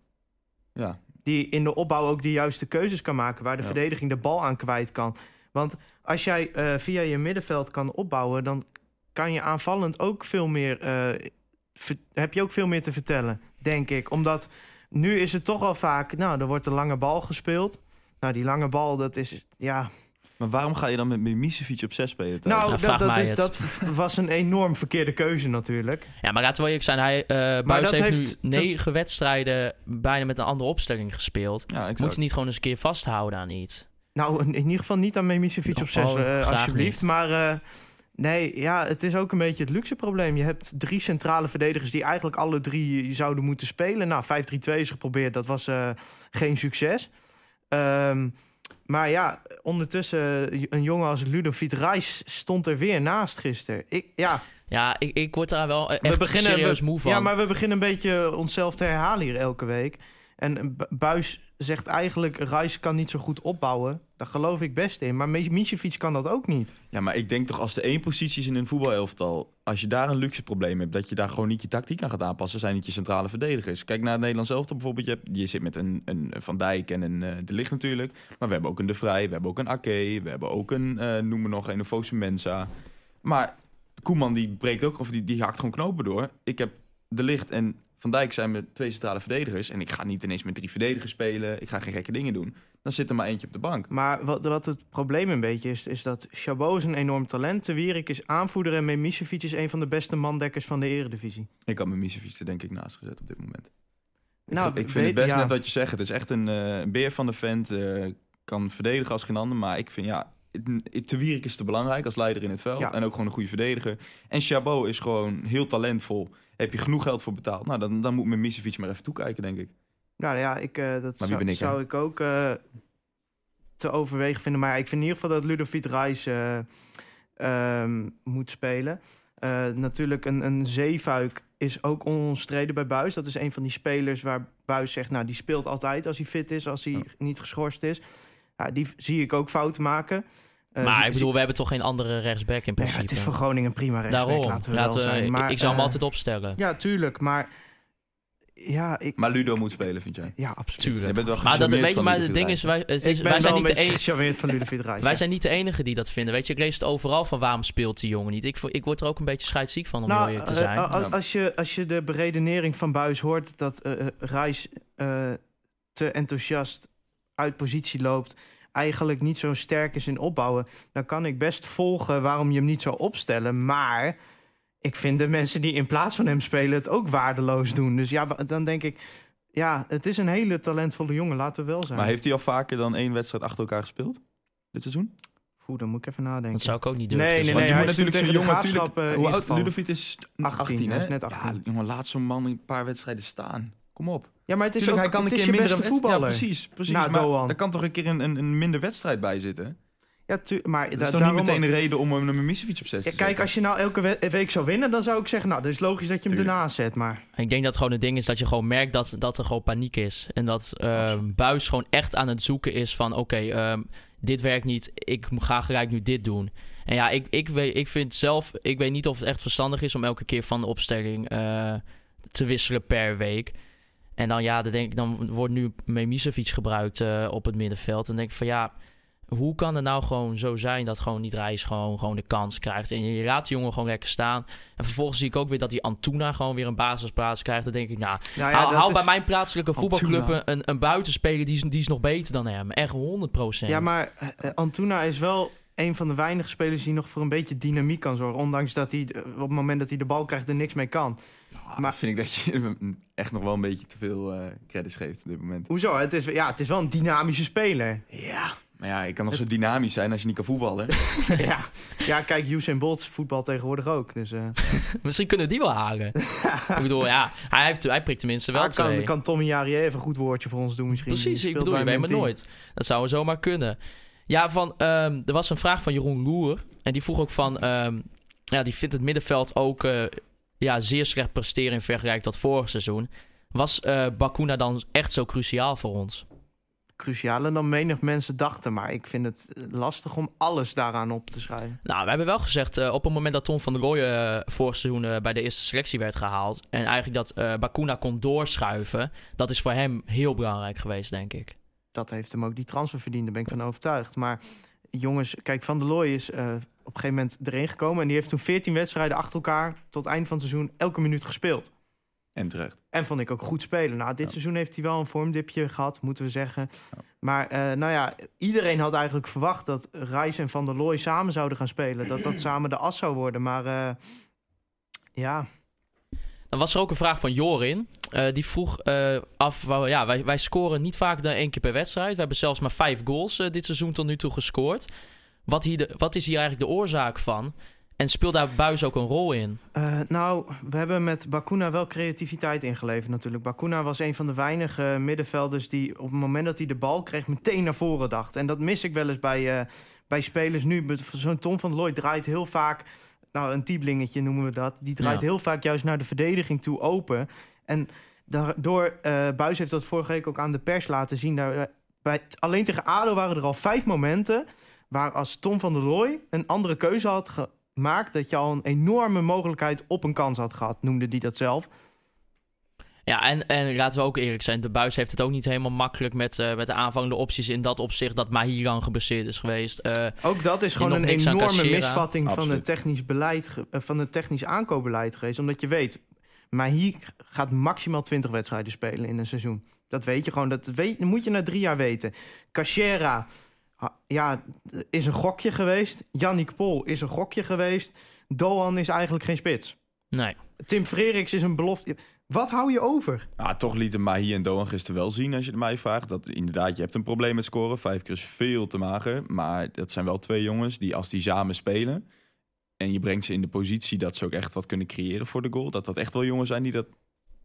Ja, die in de opbouw ook de juiste keuzes kan maken, waar de Ja. verdediging de bal aan kwijt kan. Want als jij eh, via je middenveld kan opbouwen, dan kan je aanvallend ook veel meer. eh, ver- heb je ook veel meer te vertellen, denk ik. Omdat nu is het toch al vaak. Nou, er wordt een lange bal gespeeld. Nou, die lange bal, dat is. Ja. maar waarom ga je dan met Mimicevic op 6 spelen? thuis? Nou, Ja, dat, is, dat was een enorm verkeerde keuze natuurlijk. Ja, maar laten we wel eerlijk zijn. Hij, eh Buis dat heeft, heeft nu te- negen wedstrijden bijna met een andere opstelling gespeeld. ja, Moet je niet gewoon eens een keer vasthouden aan iets? Nou, in ieder geval niet aan Memisevic op Oh, 6, graag alsjeblieft. Maar eh, nee, ja, het is ook een beetje het luxe probleem. Je hebt drie centrale verdedigers die eigenlijk alle drie zouden moeten spelen. Nou, 5-3-2 is geprobeerd, dat was eh, geen succes. Ehm, maar ja, ondertussen, een jongen als Ludovic Reis stond er weer naast gisteren. Ik, ja, Ja, ik, ik word daar wel echt we beginnen, serieus we- moe van. Ja, maar we beginnen een beetje onszelf te herhalen hier elke week. En Bu- Buis zegt eigenlijk, Reis kan niet zo goed opbouwen. Daar geloof ik best in. Maar Misevic kan dat ook niet. Ja, maar ik denk toch als de één positie is in een voetbalelftal... als je daar een luxe probleem hebt... dat je daar gewoon niet je tactiek aan gaat aanpassen... zijn het je centrale verdedigers. Kijk naar het Nederlands elftal bijvoorbeeld. Je, zit met een, een Van Dijk en een eh, De Ligt natuurlijk. Maar we hebben ook een De Vrij, we hebben ook een Ake... we hebben ook een, eh noem maar nog een, Fosu Mensa. Maar Koeman die breekt ook... of die, die haakt gewoon knopen door. Ik heb De Ligt en Van Dijk zijn met twee centrale verdedigers... en ik ga niet ineens met drie verdedigers spelen... ik ga geen gekke dingen doen. Dan zit er maar eentje op de bank. Maar wat, wat het probleem een beetje is, is dat Chabot is een enorm talent. Te Wierik is aanvoerder en Misevic is een van de beste mandekkers van de eredivisie. Ik had mijn Misevic er denk ik naast gezet op dit moment. Nou, ik, ik vind weet- het best ja. net wat je zegt. Het is echt een, een beer van de vent. eh, kan verdedigen als geen ander. Maar ik vind ja, Te Wierik is te belangrijk als leider in het veld. Ja. En ook gewoon een goede verdediger. En Chabot is gewoon heel talentvol. Heb je genoeg geld voor betaald? Nou, dan, dan moet mijn Misevic maar even toekijken, denk ik. Nou ja, ik, eh, dat zou, ik, hè? zou ik ook eh, te overwegen vinden. Maar ik vind in ieder geval dat Ludovic Reis eh, ehm, moet spelen. Natuurlijk, een, een zeefuik is ook onomstreden bij Buis. Dat is een van die spelers waar Buis zegt... nou, die speelt altijd als hij fit is, als hij Ja. niet geschorst is. Ja, die zie ik ook fouten maken. Eh, maar ik bedoel, we hebben toch geen andere rechtsback in Nee, principe. het is voor Groningen prima rechtsback, Daarom. laten we Laten wel we- zijn. ik- Maar, ik zou hem eh, altijd opstellen. Ja, tuurlijk, maar... Ja, ik, Maar Ludo moet spelen, vind jij? ja absoluut. Tuurlijk. Je bent wel Maar, dat, weet je, maar het ding is, wij, het is, ik ben wij zijn niet de enige. gecharmeerd van Ludovic Reis. Wij zijn niet de enigen die dat vinden. Weet je, ik lees het overal van waarom speelt die jongen niet. Ik, ik word er ook een beetje scheidsziek van, om Nou, te eh, zijn. als, je, als je de beredenering van Buis hoort dat Reis eh, te enthousiast uit positie loopt, eigenlijk niet zo sterk is in opbouwen, dan kan ik best volgen waarom je hem niet zou opstellen. Maar ik vind de mensen die in plaats van hem spelen het ook waardeloos doen. Dus ja, dan denk ik, ja, het is een hele talentvolle jongen, laten we wel zijn. Maar heeft hij al vaker dan één wedstrijd achter elkaar gespeeld? Dit seizoen? Oeh, dan moet ik even nadenken. dat zou ik ook niet durven Nee, nee, nee, Want hij natuurlijk de jongen natuurlijk... eh, Hoe oud? Ludovic is 18, 18, hij hè? is net 18. Ja, jongen, laat zo'n man een paar wedstrijden staan. Kom op. Ja, maar het is Tuurlijk, ook hij kan een het is keer je minder beste voetballer. Ja, precies. precies. Na maar Doan. er kan toch een keer een, een, een minder wedstrijd bij zitten? Ja, tu- maar Dat da- is daarom niet meteen een reden om hem een Misevic op 6 te Ja, kijk, als je nou elke we- week zou winnen, dan zou ik zeggen, nou, dat is logisch dat je hem Tuurlijk. ernaast zet. Maar Ik denk dat het gewoon het ding is dat je gewoon merkt dat, dat er gewoon paniek is. En dat ehm Buis gewoon echt aan het zoeken is van... oké, ehm, dit werkt niet, ik ga gelijk nu dit doen. En ja, ik, ik, weet, ik vind zelf... ik weet niet of het echt verstandig is om elke keer van de opstelling eh, te wisselen per week. En dan ja, dan, denk ik, dan wordt nu Memisevic gebruikt eh, op het middenveld. En dan denk ik van ja... Hoe kan het nou gewoon zo zijn dat gewoon niet Reis gewoon, gewoon de kans krijgt? En je laat die jongen gewoon lekker staan. En vervolgens zie ik ook weer dat die Antuna gewoon weer een basisplaats krijgt. Dan denk ik, nou, nou hou, dat hou bij mijn plaatselijke voetbalclub Antuna. een, een buitenspeler die is, die is nog beter dan hem. Echt 100% Ja, maar eh, Antuna is wel een van de weinige spelers die nog voor een beetje dynamiek kan zorgen. Ondanks dat hij eh, op het moment dat hij de bal krijgt er niks mee kan. Maar maar- vind ik dat je hem echt nog wel een beetje te veel eh credits geeft op dit moment. Hoezo? Het is, ja, het is wel een dynamische speler. Ja, maar ja, ik kan nog zo dynamisch zijn als je niet kan voetballen. ja. ja, kijk, Usain Bolt voetbal tegenwoordig ook. Dus eh Misschien kunnen we die wel halen. ik bedoel, ja, hij, heeft, hij prikt tenminste wel maar kan, twee. kan Tommy Jari even een goed woordje voor ons doen misschien. Precies, ik bedoel, je weet maar nooit. Dat zou zomaar kunnen. Ja, van, ehm, er was een vraag van Jeroen Loer. En die vroeg ook van... ehm, ja, die vindt het middenveld ook eh, ja, zeer slecht presteren in vergelijking tot vorig seizoen. Was eh Bakuna dan echt zo cruciaal voor ons? Crucialer dan menig mensen dachten. Maar ik vind het eh, lastig om alles daaraan op te schrijven. Nou, we hebben wel gezegd, eh, op het moment dat Tom van der Looijen eh, vorig seizoen bij de eerste selectie werd gehaald... en eigenlijk dat Bakuna kon doorschuiven... dat is voor hem heel belangrijk geweest, denk ik. dat heeft hem ook die transfer verdiend, daar ben ik van overtuigd. Maar jongens, kijk, Van der Looy is op een gegeven moment erin gekomen... en die heeft toen 14 wedstrijden achter elkaar tot het eind van het seizoen elke minuut gespeeld. En terecht. En vond ik ook goed spelen. Nou, dit Ja. seizoen heeft hij wel een vormdipje gehad, moeten we zeggen. Ja. Maar eh, nou ja, iedereen had eigenlijk verwacht dat Reis en Van der Looy samen zouden gaan spelen. Dat dat samen de as zou worden. Maar eh, ja, Dan was er ook een vraag van Jorin. Eh, die vroeg eh, af, wou- ja, wij, wij scoren niet vaker dan één keer per wedstrijd. We hebben zelfs maar vijf goals dit seizoen tot nu toe gescoord. Wat, hier de, wat is hier eigenlijk de oorzaak van? En speelt daar Buis ook een rol in? Eh, nou, we hebben met Bakuna wel creativiteit ingeleverd natuurlijk. Bakuna was een van de weinige middenvelders die op het moment dat hij de bal kreeg meteen naar voren dacht. En dat mis ik wel eens bij, eh, bij spelers nu. Zo'n Tom van Looy draait heel vaak, nou een tieblingetje noemen we dat. Die draait Ja. heel vaak juist naar de verdediging toe open. En daardoor, eh Buis heeft dat vorige week ook aan de pers laten zien. Daar, bij, alleen tegen ADO waren er al vijf momenten waar als Tom van der Looy een andere keuze had gemaakt... dat je al een enorme mogelijkheid op een kans had gehad, noemde die dat zelf. Ja, en, en laten we ook eerlijk zijn. De Buis heeft het ook niet helemaal makkelijk met, eh, met de aanvallende opties. In dat opzicht dat Mahilan geblesseerd is geweest. Eh, Ook dat is gewoon een enorme misvatting van het technisch beleid, eh, van het technisch aankoopbeleid geweest. Omdat je weet, Mahi gaat maximaal 20 wedstrijden spelen in een seizoen. Dat weet je gewoon, dat, weet, dat moet je na drie jaar weten. Cachera, ja, is een gokje geweest. Yannick Pol is een gokje geweest. Doan is eigenlijk geen spits. nee. Tim Freriks is een belofte. Wat hou je over? Nou, toch lieten Mahi en Doan gisteren wel zien, als je het mij vraagt. Dat inderdaad, je hebt een probleem met scoren. Vijf keer is veel te mager. Maar dat zijn wel twee jongens die als die samen spelen... en je brengt ze in de positie dat ze ook echt wat kunnen creëren voor de goal... dat dat echt wel jongens zijn die dat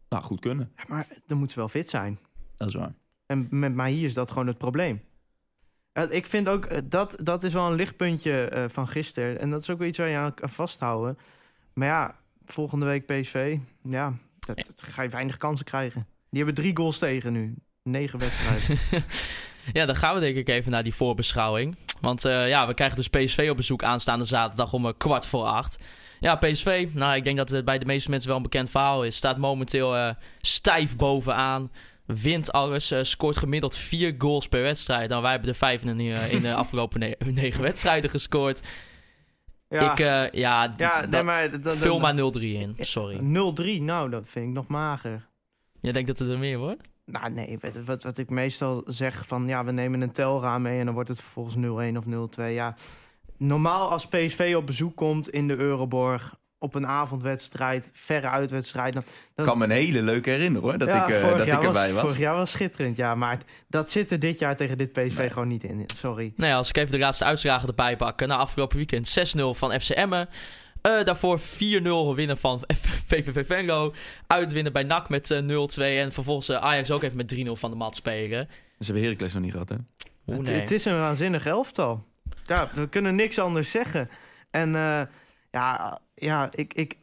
nou, goed kunnen. Ja, maar dan moet ze wel fit zijn. Dat is waar. En met Mahi is dat gewoon het probleem. Eh, Ik vind ook, eh, dat, dat is wel een lichtpuntje eh, van gisteren. En dat is ook wel iets waar je aan kan vasthouden. Maar ja, volgende week PSV. Ja, dat, dat ga je weinig kansen krijgen. Die hebben drie goals tegen nu. Negen wedstrijden. Ja, dan gaan we denk ik even naar die voorbeschouwing. Want ja, we krijgen dus PSV op bezoek aanstaande zaterdag om een kwart voor acht. Ja, PSV, nou ik denk dat het bij de meeste mensen wel een bekend verhaal is. Staat momenteel stijf bovenaan. Wint alles, eh, scoort gemiddeld vier goals per wedstrijd. Nou, wij hebben er vijf in, de- in de afgelopen ne- negen wedstrijden gescoord. ja, Ik, eh, ja, ja nee, maar... dat- dat- vul maar 0-3 in, sorry. 0-3, nou, dat vind ik nog mager. Jij denkt dat het er meer wordt? Nou nee, wat, wat, wat ik meestal zeg van ja, we nemen een telraam mee en dan wordt het vervolgens 0-1 of 0-2. Ja, normaal als PSV op bezoek komt in de Euroborg op een avondwedstrijd, verre uitwedstrijd. Dan, Ik kan me een hele leuke herinneren hoor, dat ja, ik, eh, dat ik erbij was. Vorig jaar was schitterend, ja, maar dat zit er dit jaar tegen dit PSV Nee. gewoon niet in. Sorry. Nou ja, als ik even de laatste uitslagen erbij pak. Na afgelopen weekend 6-0 van FC Emmen. Eh, daarvoor 4-0 winnen van VVV Venlo. Uitwinnen bij NAC met eh, 0-2. En vervolgens eh, Ajax ook even met 3-0 van de mat spelen. Ze hebben Heracles nog niet gehad hè? Oeh, het, nee. het is een waanzinnig elftal. Ja, we kunnen niks anders zeggen. En eh, ja, ja ik, ik,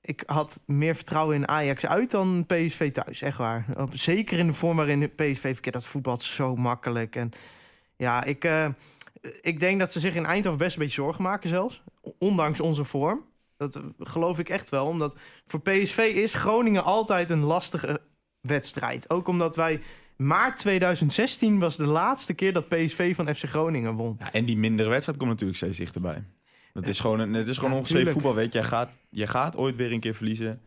ik had meer vertrouwen in Ajax uit dan PSV thuis. Echt waar. Zeker in de vorm waarin PSV verkeert. Dat voetbalt zo makkelijk. En ja, ik, eh, ik denk dat ze zich in Eindhoven best een beetje zorgen maken zelfs. Ondanks onze vorm. Dat eh, geloof ik echt wel. Omdat voor PSV is Groningen altijd een lastige wedstrijd. Ook omdat wij... Maart 2016 was de laatste keer dat PSV van FC Groningen won. Ja, en die mindere wedstrijd komt natuurlijk steeds dichterbij. Dat is gewoon, een, het is gewoon Ja, ongeschreven tuurlijk. voetbal, weet je. Jij gaat, jij gaat ooit weer een keer verliezen.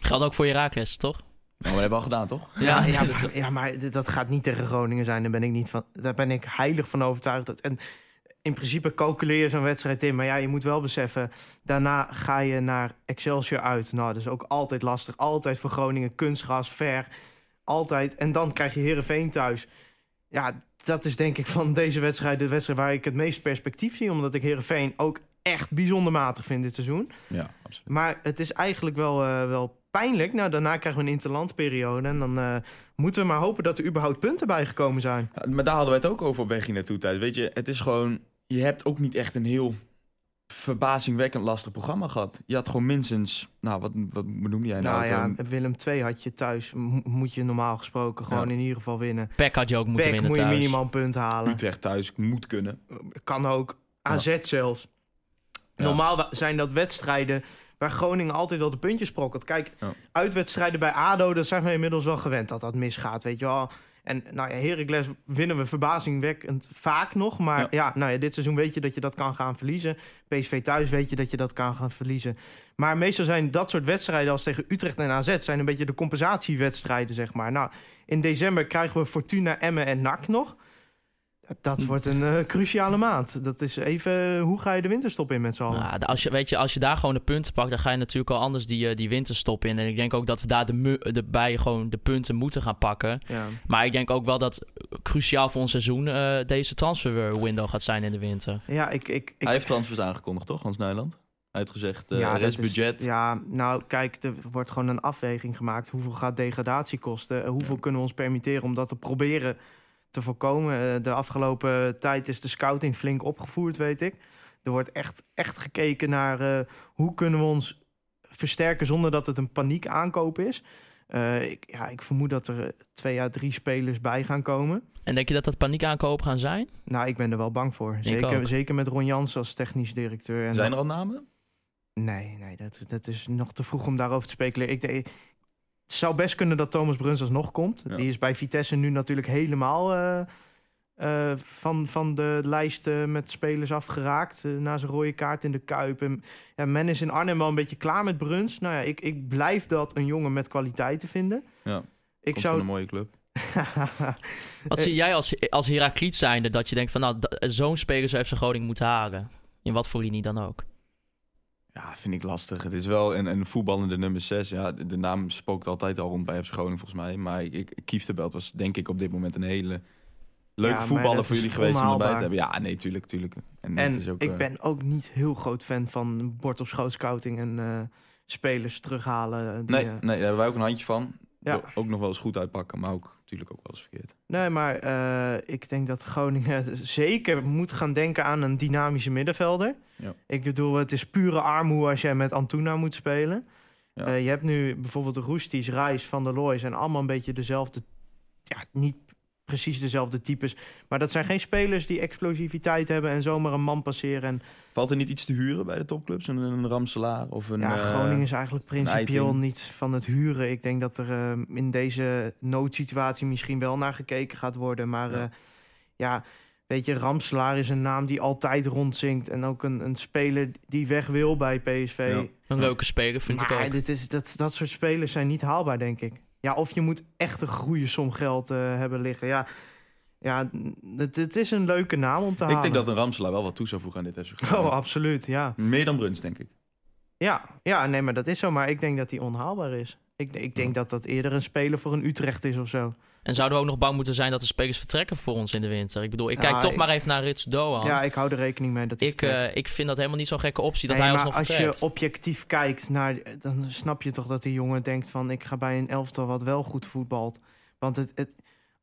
Geldt ook voor Herakles, toch? Nou, we hebben al gedaan, toch? Ja, ja, maar, ja, maar dit- dat gaat niet tegen Groningen zijn. Daar ben ik, niet van, daar ben ik heilig van overtuigd. Dat, en in principe calculeer je zo'n wedstrijd in. Maar ja, je moet wel beseffen... daarna ga je naar Excelsior uit. Nou, dat is ook altijd lastig. Altijd voor Groningen kunstgras, ver. Altijd. En dan krijg je Herenveen thuis. Ja, dat is denk ik van deze wedstrijd... de wedstrijd waar ik het meest perspectief zie. Omdat ik Herenveen ook echt bijzonder matig vind dit seizoen. Ja, absoluut. Maar het is eigenlijk wel, eh, wel pijnlijk. Nou, daarna krijgen we een interlandperiode. En dan eh, moeten we maar hopen dat er überhaupt punten bijgekomen zijn. Ja, maar daar hadden wij het ook over op weg hier naartoe tijd. Weet je, het is gewoon... Je hebt ook niet echt een heel verbazingwekkend lastig programma gehad. Je had gewoon minstens... Nou, wat, wat noem jij nou? Nou ja, Gewoon- Willem 2 had je thuis. Mo- moet je normaal gesproken gewoon Ja. in ieder geval winnen. Peck had je ook moeten Pek winnen moet je thuis. minimaal een punt halen. Utrecht thuis moet kunnen. Kan ook. AZ zelfs. Normaal zijn dat wedstrijden waar Groningen altijd wel de puntjes sprokkelt. Kijk, uitwedstrijden bij ADO, dat zijn we inmiddels wel gewend dat dat misgaat, weet je wel. En nou ja, Heracles winnen we verbazingwekkend vaak nog. Maar Ja. ja, nou ja, dit seizoen weet je dat je dat kan gaan verliezen. PSV thuis weet je dat je dat kan gaan verliezen. Maar meestal zijn dat soort wedstrijden als tegen Utrecht en AZ... zijn een beetje de compensatiewedstrijden, zeg maar. Nou, in december krijgen we Fortuna, Emmen en NAC nog. Dat wordt een eh, cruciale maand. Dat is even, eh, hoe ga je de winterstop in met z'n allen? Nou, als je, weet je, als je daar gewoon de punten pakt, dan ga je natuurlijk al anders die, eh, die winterstop in. En ik denk ook dat we daar de, mu- de, bij gewoon de punten moeten gaan pakken. Ja. Maar ik denk ook wel dat cruciaal voor ons seizoen eh, deze transfer window gaat zijn in de winter. Ja, ik... ik, ik Hij heeft transfers aangekondigd, toch, Hans Nijland? Hij heeft gezegd, eh ja, dat restbudget. Is, ja, nou kijk, er wordt gewoon een afweging gemaakt. Hoeveel gaat degradatie kosten? Hoeveel kunnen we ons permitteren om dat te proberen te voorkomen? Eh, De afgelopen tijd is de scouting flink opgevoerd, weet ik. Er wordt echt, echt gekeken naar eh, hoe kunnen we ons versterken zonder dat het een paniek aankoop is. Eh, ik, ja, ik vermoed dat er twee à drie spelers bij gaan komen. En denk je dat dat paniekaankopen gaan zijn? Nou, ik ben er wel bang voor. Zeker, zeker met Ron Jans als technisch directeur. En Zijn er al namen? Nee, nee dat, dat is nog te vroeg om daarover te speculeren. Ik, denk- het zou best kunnen dat Thomas Bruns alsnog komt. Ja. Die is bij Vitesse nu natuurlijk helemaal eh, eh, van, van de lijst eh, met spelers afgeraakt. eh, na zijn rode kaart in de Kuip. En, ja, men is in Arnhem wel een beetje klaar met Bruns. Nou ja, ik, ik blijf dat een jongen met kwaliteiten vinden. Ja, Ik Komt van zou... een mooie club. Wat zie jij als, als Herakliet zijnde dat je denkt van nou, zo'n speler zou FC Groningen moeten halen? In wat voor linie dan ook. Ja, vind ik lastig. Het is wel een, een voetballende nummer 6. Ja, de, de naam spookt altijd al rond bij FC Groningen volgens mij. Maar ik, ik, Kieftenbelt was denk ik op dit moment een hele leuke Ja, voetballer voor jullie geweest om erbij te hebben. Ja, nee, tuurlijk, tuurlijk. En, is ook, ik eh, ben ook niet heel groot fan van bord op schoot scouting en eh, spelers terughalen. Die, Nee, eh, nee, daar hebben wij ook een handje van. Ja. Ook nog wel eens goed uitpakken, maar ook natuurlijk ook wel eens verkeerd. Nee, maar eh, ik denk dat Groningen zeker moet gaan denken aan een dynamische middenvelder. Ja. Ik bedoel, het is pure armoe als jij met Antuna moet spelen. Ja. Eh, je hebt nu bijvoorbeeld Roesties, Reis, Van der Looy... zijn allemaal een beetje dezelfde... Ja, niet precies dezelfde types. Maar dat zijn geen spelers die explosiviteit hebben... en zomaar een man passeren. En Valt er niet iets te huren bij de topclubs? Een, een Ramselaar of een... ja, eh, Groningen is eigenlijk principieel niet van het huren. Ik denk dat er eh, in deze noodsituatie misschien wel naar gekeken gaat worden. Maar Ja. ja, ja weet je, Ramselaar is een naam die altijd rondzinkt. En ook een, een speler die weg wil bij PSV. Ja. Een leuke speler, vind ik ook. dit is, dat, dat soort spelers zijn niet haalbaar, denk ik. Ja, of je moet echt een goede som geld eh, hebben liggen. Ja, ja het, het is een leuke naam om te halen. Ik denk dat een Ramselaar wel wat toe zou voegen aan dit Groningen. Oh, absoluut, ja. Meer dan Bruns, denk ik. Ja, ja, nee, maar dat is zo. Maar ik denk dat hij onhaalbaar is. Ik, ik denk dat dat eerder een speler voor een Utrecht is of zo. En zouden we ook nog bang moeten zijn dat de spelers vertrekken voor ons in de winter? Ik bedoel, ik Ja, kijk toch ik- maar even naar Rits Doan. Ja, ik hou er rekening mee dat hij ik, eh, ik vind dat helemaal niet zo'n gekke optie dat hij maar alsnog als vertrekt. je objectief kijkt naar... dan snap je toch dat die jongen denkt van... ik ga bij een elftal wat wel goed voetbalt. Want het, het,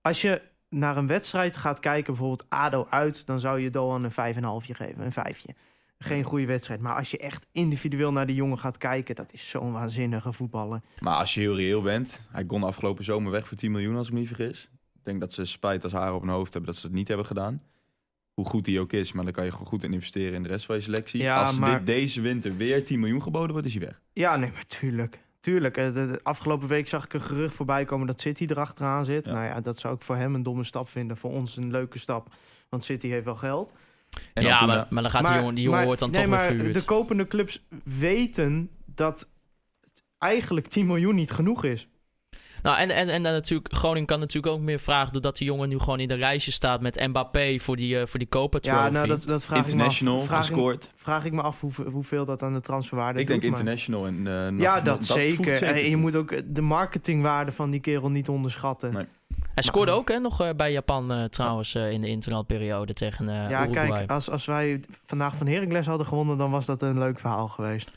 als je naar een wedstrijd gaat kijken, bijvoorbeeld ADO uit... dan zou je Doan een 5,5 geven, een vijfje. Geen goede wedstrijd. Maar als je echt individueel naar die jongen gaat kijken... dat is zo'n waanzinnige voetballer. Maar als je heel reëel bent, hij kon afgelopen zomer weg voor 10 miljoen als ik me niet vergis. Ik denk dat ze spijt als haar op hun hoofd hebben dat ze het niet hebben gedaan. Hoe goed hij ook is, maar dan kan je gewoon goed in investeren in de rest van je selectie. Ja, als maar- dit, deze winter weer 10 miljoen geboden wordt, is hij weg. Ja, nee, maar tuurlijk. Tuurlijk. Eh, de- de afgelopen week zag ik een gerucht voorbij komen dat City erachteraan zit. Ja. Nou ja, dat zou ik voor hem een domme stap vinden. Voor ons een leuke stap. Want City heeft wel geld. En ja, maar, maar dan gaat die jongen, die jongen maar- wordt dan nee, toch maar verhuurd. De kopende clubs weten dat eigenlijk 10 miljoen niet genoeg is. Nou, en, en, en dan natuurlijk, Groningen kan natuurlijk ook meer vragen... doordat die jongen nu gewoon in de lijstje staat met Mbappé voor die, eh, voor die Copa Trophy. Ja, nou, dat, dat vraag International ik me af. Vraag ik, gescoord. vraag ik me af hoeveel, hoeveel dat aan de transferwaarde Ik denk maar- international. En, eh, nog- Ja, nog- dat, zeker. En je moet ook de marketingwaarde van die kerel niet onderschatten. Nee. Hij scoorde ook hè, nog eh, bij Japan eh, trouwens eh, in de interlandperiode tegen eh ja, Uruguay. kijk, als, als wij vandaag van Heracles hadden gewonnen... dan was dat een leuk verhaal geweest.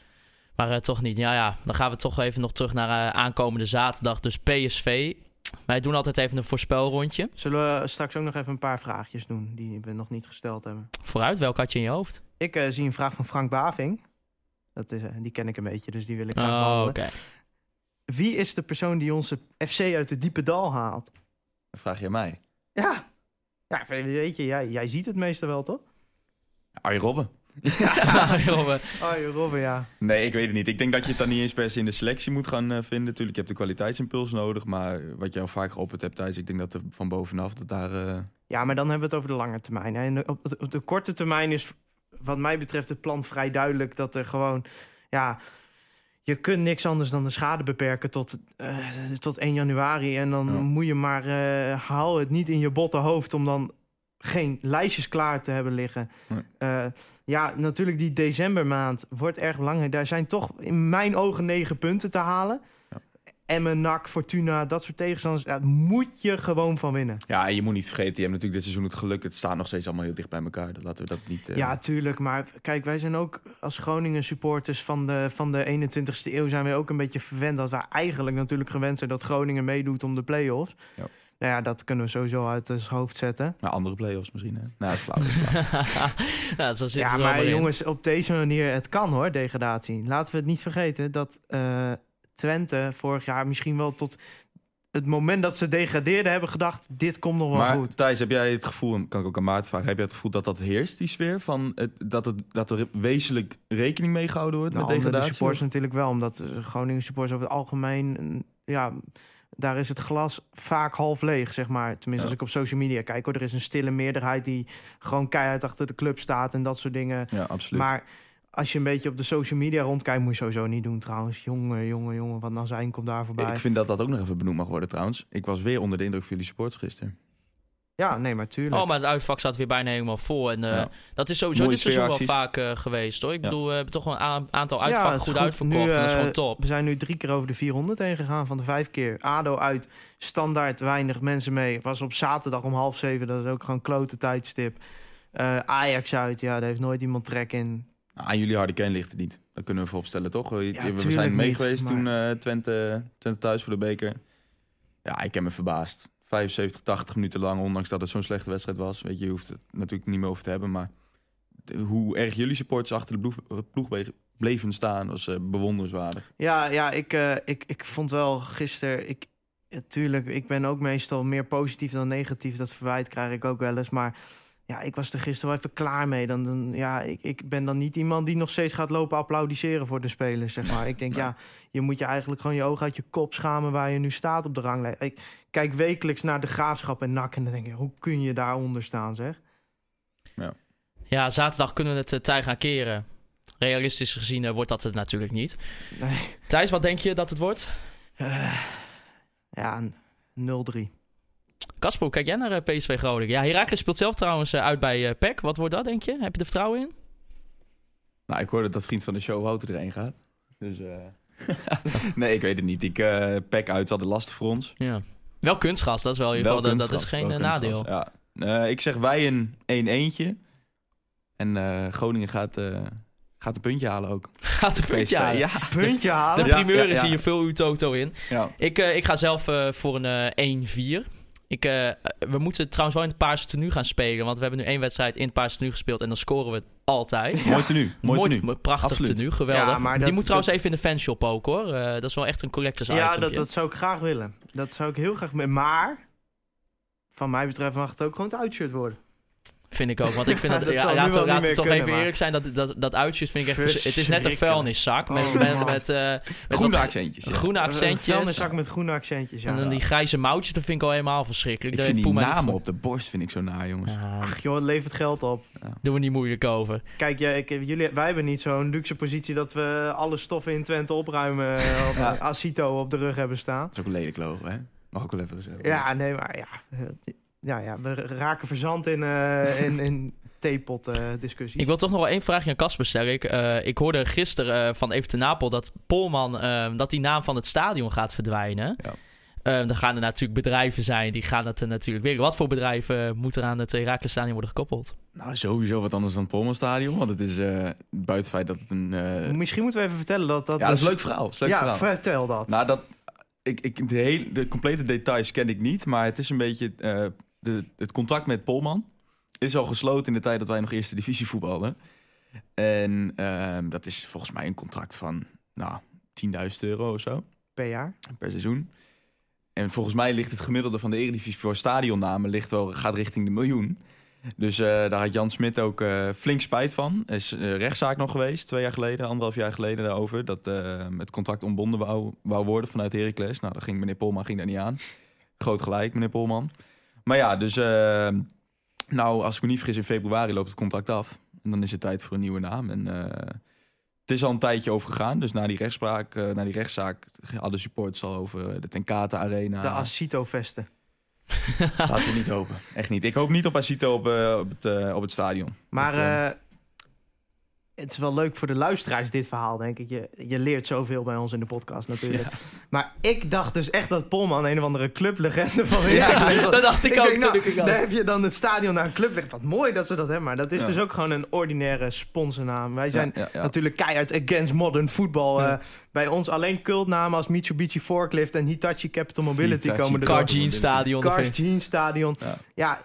Maar eh, toch niet. Ja, ja, dan gaan we toch even nog terug naar eh, aankomende zaterdag. Dus PSV. Wij doen altijd even een voorspelrondje. Zullen we straks ook nog even een paar vraagjes doen... die we nog niet gesteld hebben? Vooruit, welk had je in je hoofd? Ik eh, zie een vraag van Frank Baving. Dat is, eh, die ken ik een beetje, dus die wil ik graag Oh, oké. behandelen. Wie is de persoon die onze FC uit de diepe dal haalt? Dat vraag je mij. Ja, ja weet je, jij, jij ziet het meestal wel, toch? Arjen Robben. Robben. Oh, Robben, ja. Nee, ik weet het niet. Ik denk dat je het dan niet eens per se in de selectie moet gaan eh, vinden. Natuurlijk, je hebt de kwaliteitsimpuls nodig. Maar wat je al vaak geopperd hebt, Thijs, ik denk dat er van bovenaf dat daar... eh, Ja, maar dan hebben we het over de lange termijn. hè. En op de, op de korte termijn is, wat mij betreft, het plan vrij duidelijk dat er gewoon, ja, je kunt niks anders dan de schade beperken tot, eh, tot 1 januari. En dan Ja. moet je maar, eh, haal het niet in je botte hoofd om dan geen lijstjes klaar te hebben liggen. Nee. Eh, ja, natuurlijk die decembermaand wordt erg belangrijk. Daar zijn toch in mijn ogen negen punten te halen. Ja. Emmen, NAC, Fortuna, dat soort tegenstanders, ja, moet je gewoon van winnen. Ja, en je moet niet vergeten, je hebt natuurlijk dit seizoen het geluk. Het staat nog steeds allemaal heel dicht bij elkaar. Dat laten we dat niet... eh, Ja, tuurlijk. Maar kijk, wij zijn ook als Groningen supporters van de, van de 21ste eeuw... zijn wij ook een beetje verwend dat wij eigenlijk natuurlijk gewend zijn... dat Groningen meedoet om de play-offs. Ja. Nou ja, dat kunnen we sowieso uit ons hoofd zetten. Maar andere play-offs misschien, hè? Nou, is flauw. nou, zo zit Ja, het er maar in. jongens, op deze manier, het kan hoor, degradatie. Laten we het niet vergeten dat eh, Twente vorig jaar misschien wel tot het moment dat ze degradeerden hebben gedacht... dit komt nog wel maar goed. Thijs, heb jij het gevoel, kan ik ook aan Maarten vragen... heb jij het gevoel dat dat heerst, die sfeer? Van het, dat, het, dat er wezenlijk rekening mee gehouden wordt Nou, met onder de degradatie? supporters natuurlijk wel, omdat de Groningen supporters over het algemeen, mm, ja, daar is het glas vaak half leeg, zeg maar. Tenminste, Ja. als ik op social media kijk, hoor, er is een stille meerderheid die gewoon keihard achter de club staat en dat soort dingen. Ja, absoluut. Maar als je een beetje op de social media rondkijkt, moet je sowieso niet doen trouwens. Jongen, jongen, jongen, wat nou zijn komt daar voorbij. ik vind dat dat ook nog even benoemd mag worden trouwens. Ik was weer onder de indruk van jullie supporters gisteren. Ja, nee, maar tuurlijk. Oh, maar het uitvak staat weer bijna helemaal vol. En eh, Ja. dat is sowieso Mooie dit seizoen wel sfeeracties. vaak eh, geweest, hoor. Ik Ja. bedoel, we hebben toch wel een aantal uitvakken goed, goed. uitverkocht. Nu, en dat is eh, gewoon top. We zijn nu drie keer over de 400 heen gegaan van de vijf keer. ADO uit, standaard weinig mensen mee. Was op zaterdag om half zeven, dat is ook gewoon klote tijdstip. Eh, Ajax uit, ja, daar heeft nooit iemand trek in. Nou, aan jullie harde kern ligt het niet. Dat kunnen we vooropstellen, toch? We- zijn mee niet, geweest maar- toen eh, Twente, Twente thuis voor de beker. Ja, ik heb me verbaasd. 75, 80 minuten lang, ondanks dat het zo'n slechte wedstrijd was. Weet je, je hoeft het natuurlijk niet meer over te hebben. Maar hoe erg jullie supporters achter de ploeg, be- bleven staan, was eh, bewonderenswaardig. Ja, ja ik, eh, ik, ik vond wel gisteren... Ik, natuurlijk, ik ben ook meestal meer positief dan negatief. Dat verwijt krijg ik ook wel eens. Maar ja, ik was er gisteren wel even klaar mee. Dan, dan, ja, ik, ik ben dan niet iemand die nog steeds gaat lopen applaudisseren voor de spelers, zeg maar. Ik denk, ja, je moet je eigenlijk gewoon je ogen uit je kop schamen... waar je nu staat op de ranglijst. Ik kijk wekelijks naar de Graafschap en NAC... en dan denk ik, hoe kun je daaronder staan, zeg? Ja, zaterdag kunnen we het uh, tij gaan keren. Realistisch gezien uh, wordt dat het natuurlijk niet. Nee. Thijs, wat denk je dat het wordt? Uh, ja, 0-3. Kasper, hoe kijk jij naar uh, PSV Groningen? Ja, Herakles speelt zelf trouwens uh, uit bij uh, PEC. Wat wordt dat, denk je? Heb je er vertrouwen in? Nou, ik hoorde dat vriend van de show Wouter erheen gaat. Dus nee, ik weet het niet. Ik, PEC uit altijd lastig voor ons. Ja. Wel kunstgas, dat is wel, in ieder geval, dat, dat is geen nadeel. Ja. ik zeg wij een 1-1'tje. En Groningen gaat... Gaat een puntje halen ook. Gaat een puntje halen? Ja, puntje halen. De primeur is hier veel uw toto in. Ja. Ik, uh, ik ga zelf uh, voor een uh, 1-4. Ik, uh, we moeten trouwens wel in het paarse tenue gaan spelen. Want we hebben nu één wedstrijd in het paarse tenue gespeeld. En dan scoren we het altijd. Ja. Mooi tenue. Mooi, Mooi tenue. Prachtig Absoluut. tenue. Geweldig. Ja, maar Die moet trouwens dat- even in de fanshop ook hoor. Uh, dat is wel echt een collectors Ja, item. dat, dat zou ik graag willen. Dat zou ik heel graag willen. Maar, van mij betreft mag het ook gewoon het uitshirt worden. Vind ik ook. Want ik vind dat... Dat ja, laten we laten toch kunnen, even maar- eerlijk zijn. Dat, dat, dat uitshirt vind ik echt... Het is net een vuilniszak. Met, Oh, met, met, eh, met Groene accentjes. ja. groene Een accentjes. vuilniszak met groene accentjes, ja. En dan die grijze mouwtjes. Dat vind ik al helemaal verschrikkelijk. Ik Daar vind die namen op de borst vind ik zo naar, jongens. Ja, Ach joh, het levert geld op. doen we niet moeilijk over. Kijk, ja, ik, jullie, wij hebben niet zo'n luxe positie dat we alle stoffen in Twente opruimen. eh, Of Ja. Asito op de rug hebben staan. Dat is ook een lelijk logo, hè? Mag ook wel even zeggen. Ja, nee, maar ja. Eh, Ja, ja we raken verzand in, eh in, in theepot eh, discussies. Ik wil toch nog wel één vraagje aan Casper stellen. Ik, eh, ik hoorde gisteren van Even te Napel dat Polman, eh, dat die naam van het stadion gaat verdwijnen. Ja. Eh, dan gaan er natuurlijk bedrijven zijn die gaan dat er natuurlijk weer. Wat voor bedrijven moeten er aan het Herakles Stadion worden gekoppeld? Nou, sowieso wat anders dan het Polmanstadion. Want het is eh, buiten het feit dat het een... eh, Misschien moeten we even vertellen dat dat... ja, dat is dus- een leuk verhaal. is leuk ja, verhaal. vertel dat. Nou, dat, ik, ik, de, hele, de complete details ken ik niet, maar het is een beetje... eh, de, het contract met Polman is al gesloten in de tijd dat wij nog eerste divisie voetballen. En ehm, dat is volgens mij een contract van, nou, 10.000 euro of zo per jaar. per seizoen. En volgens mij ligt het gemiddelde van de Eredivisie voor stadionnamen ligt wel, gaat richting de miljoen. Dus eh, daar had Jan Smit ook eh, flink spijt van. Er is eh, rechtszaak nog geweest, twee jaar geleden, anderhalf jaar geleden daarover. Dat eh, het contract ontbonden wou, wou worden vanuit Heracles. Nou, daar ging meneer Polman ging daar niet aan. Groot gelijk, meneer Polman. Maar ja, dus eh, nou, als ik me niet vergis, in februari loopt het contract af. En dan is het tijd voor een nieuwe naam. En eh, het is al een tijdje over gegaan. Dus na die rechtspraak, eh, na die rechtszaak, hadden supporters al over de Tenkate Arena. De Asito-vesten. Laten we niet hopen. Echt niet. Ik hoop niet op Asito op, eh, op, het, op het stadion. Maar Dat, het is wel leuk voor de luisteraars, dit verhaal, denk ik. Je, je leert zoveel bij ons in de podcast natuurlijk. Maar ik dacht dus echt dat Polman een of andere clublegende van was. dat dacht ik, ook denk, nou, ik las. heb je dan het stadion naar een club. Wat mooi dat ze dat hebben. Maar dat is Ja. dus ook gewoon een ordinaire sponsornaam. Wij zijn ja, ja, ja. natuurlijk keihard against modern football. Ja. Eh, bij ons alleen cultnamen als Mitsubishi Forklift en Hitachi Capital Mobility Hitachi komen er Car. Jeans Stadion. ik- Jeans Stadion. Ja.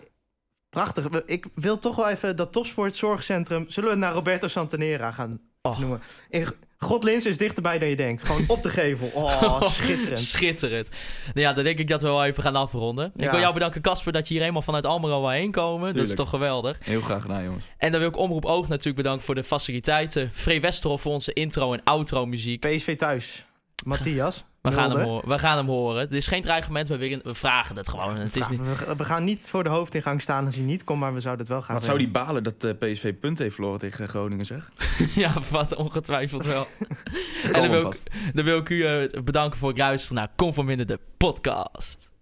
Prachtig. Ik wil toch wel even dat topsportzorgcentrum... Zullen we het naar Roberto Santanera gaan Oh. noemen? In Godlins is dichterbij dan je denkt. Gewoon op de gevel. Oh, schitterend. Schitterend. Nou ja, dan denk ik dat we wel even gaan afronden. Ik wil jou bedanken, Casper, dat je hier helemaal vanuit Almelo wil heen komen. Dat is toch geweldig. Heel graag gedaan, jongens. En dan wil ik Omroep Oog natuurlijk bedanken voor de faciliteiten. Free Westerhof voor onze intro en outro muziek. PSV thuis. Matthias. We gaan, hem horen. we gaan hem horen. Het is geen dreigement, we, willen- we vragen het gewoon. Het is niet... we, gaan niet voor de hoofdingang staan als hij niet komt, maar we zouden het wel gaan Wat zou die balen dat eh, PSV punten heeft verloren tegen Groningen, zeg? ja, vast ongetwijfeld wel. en dan wil, ik, dan wil ik u eh, bedanken voor het luisteren naar Kom van Binnen de podcast.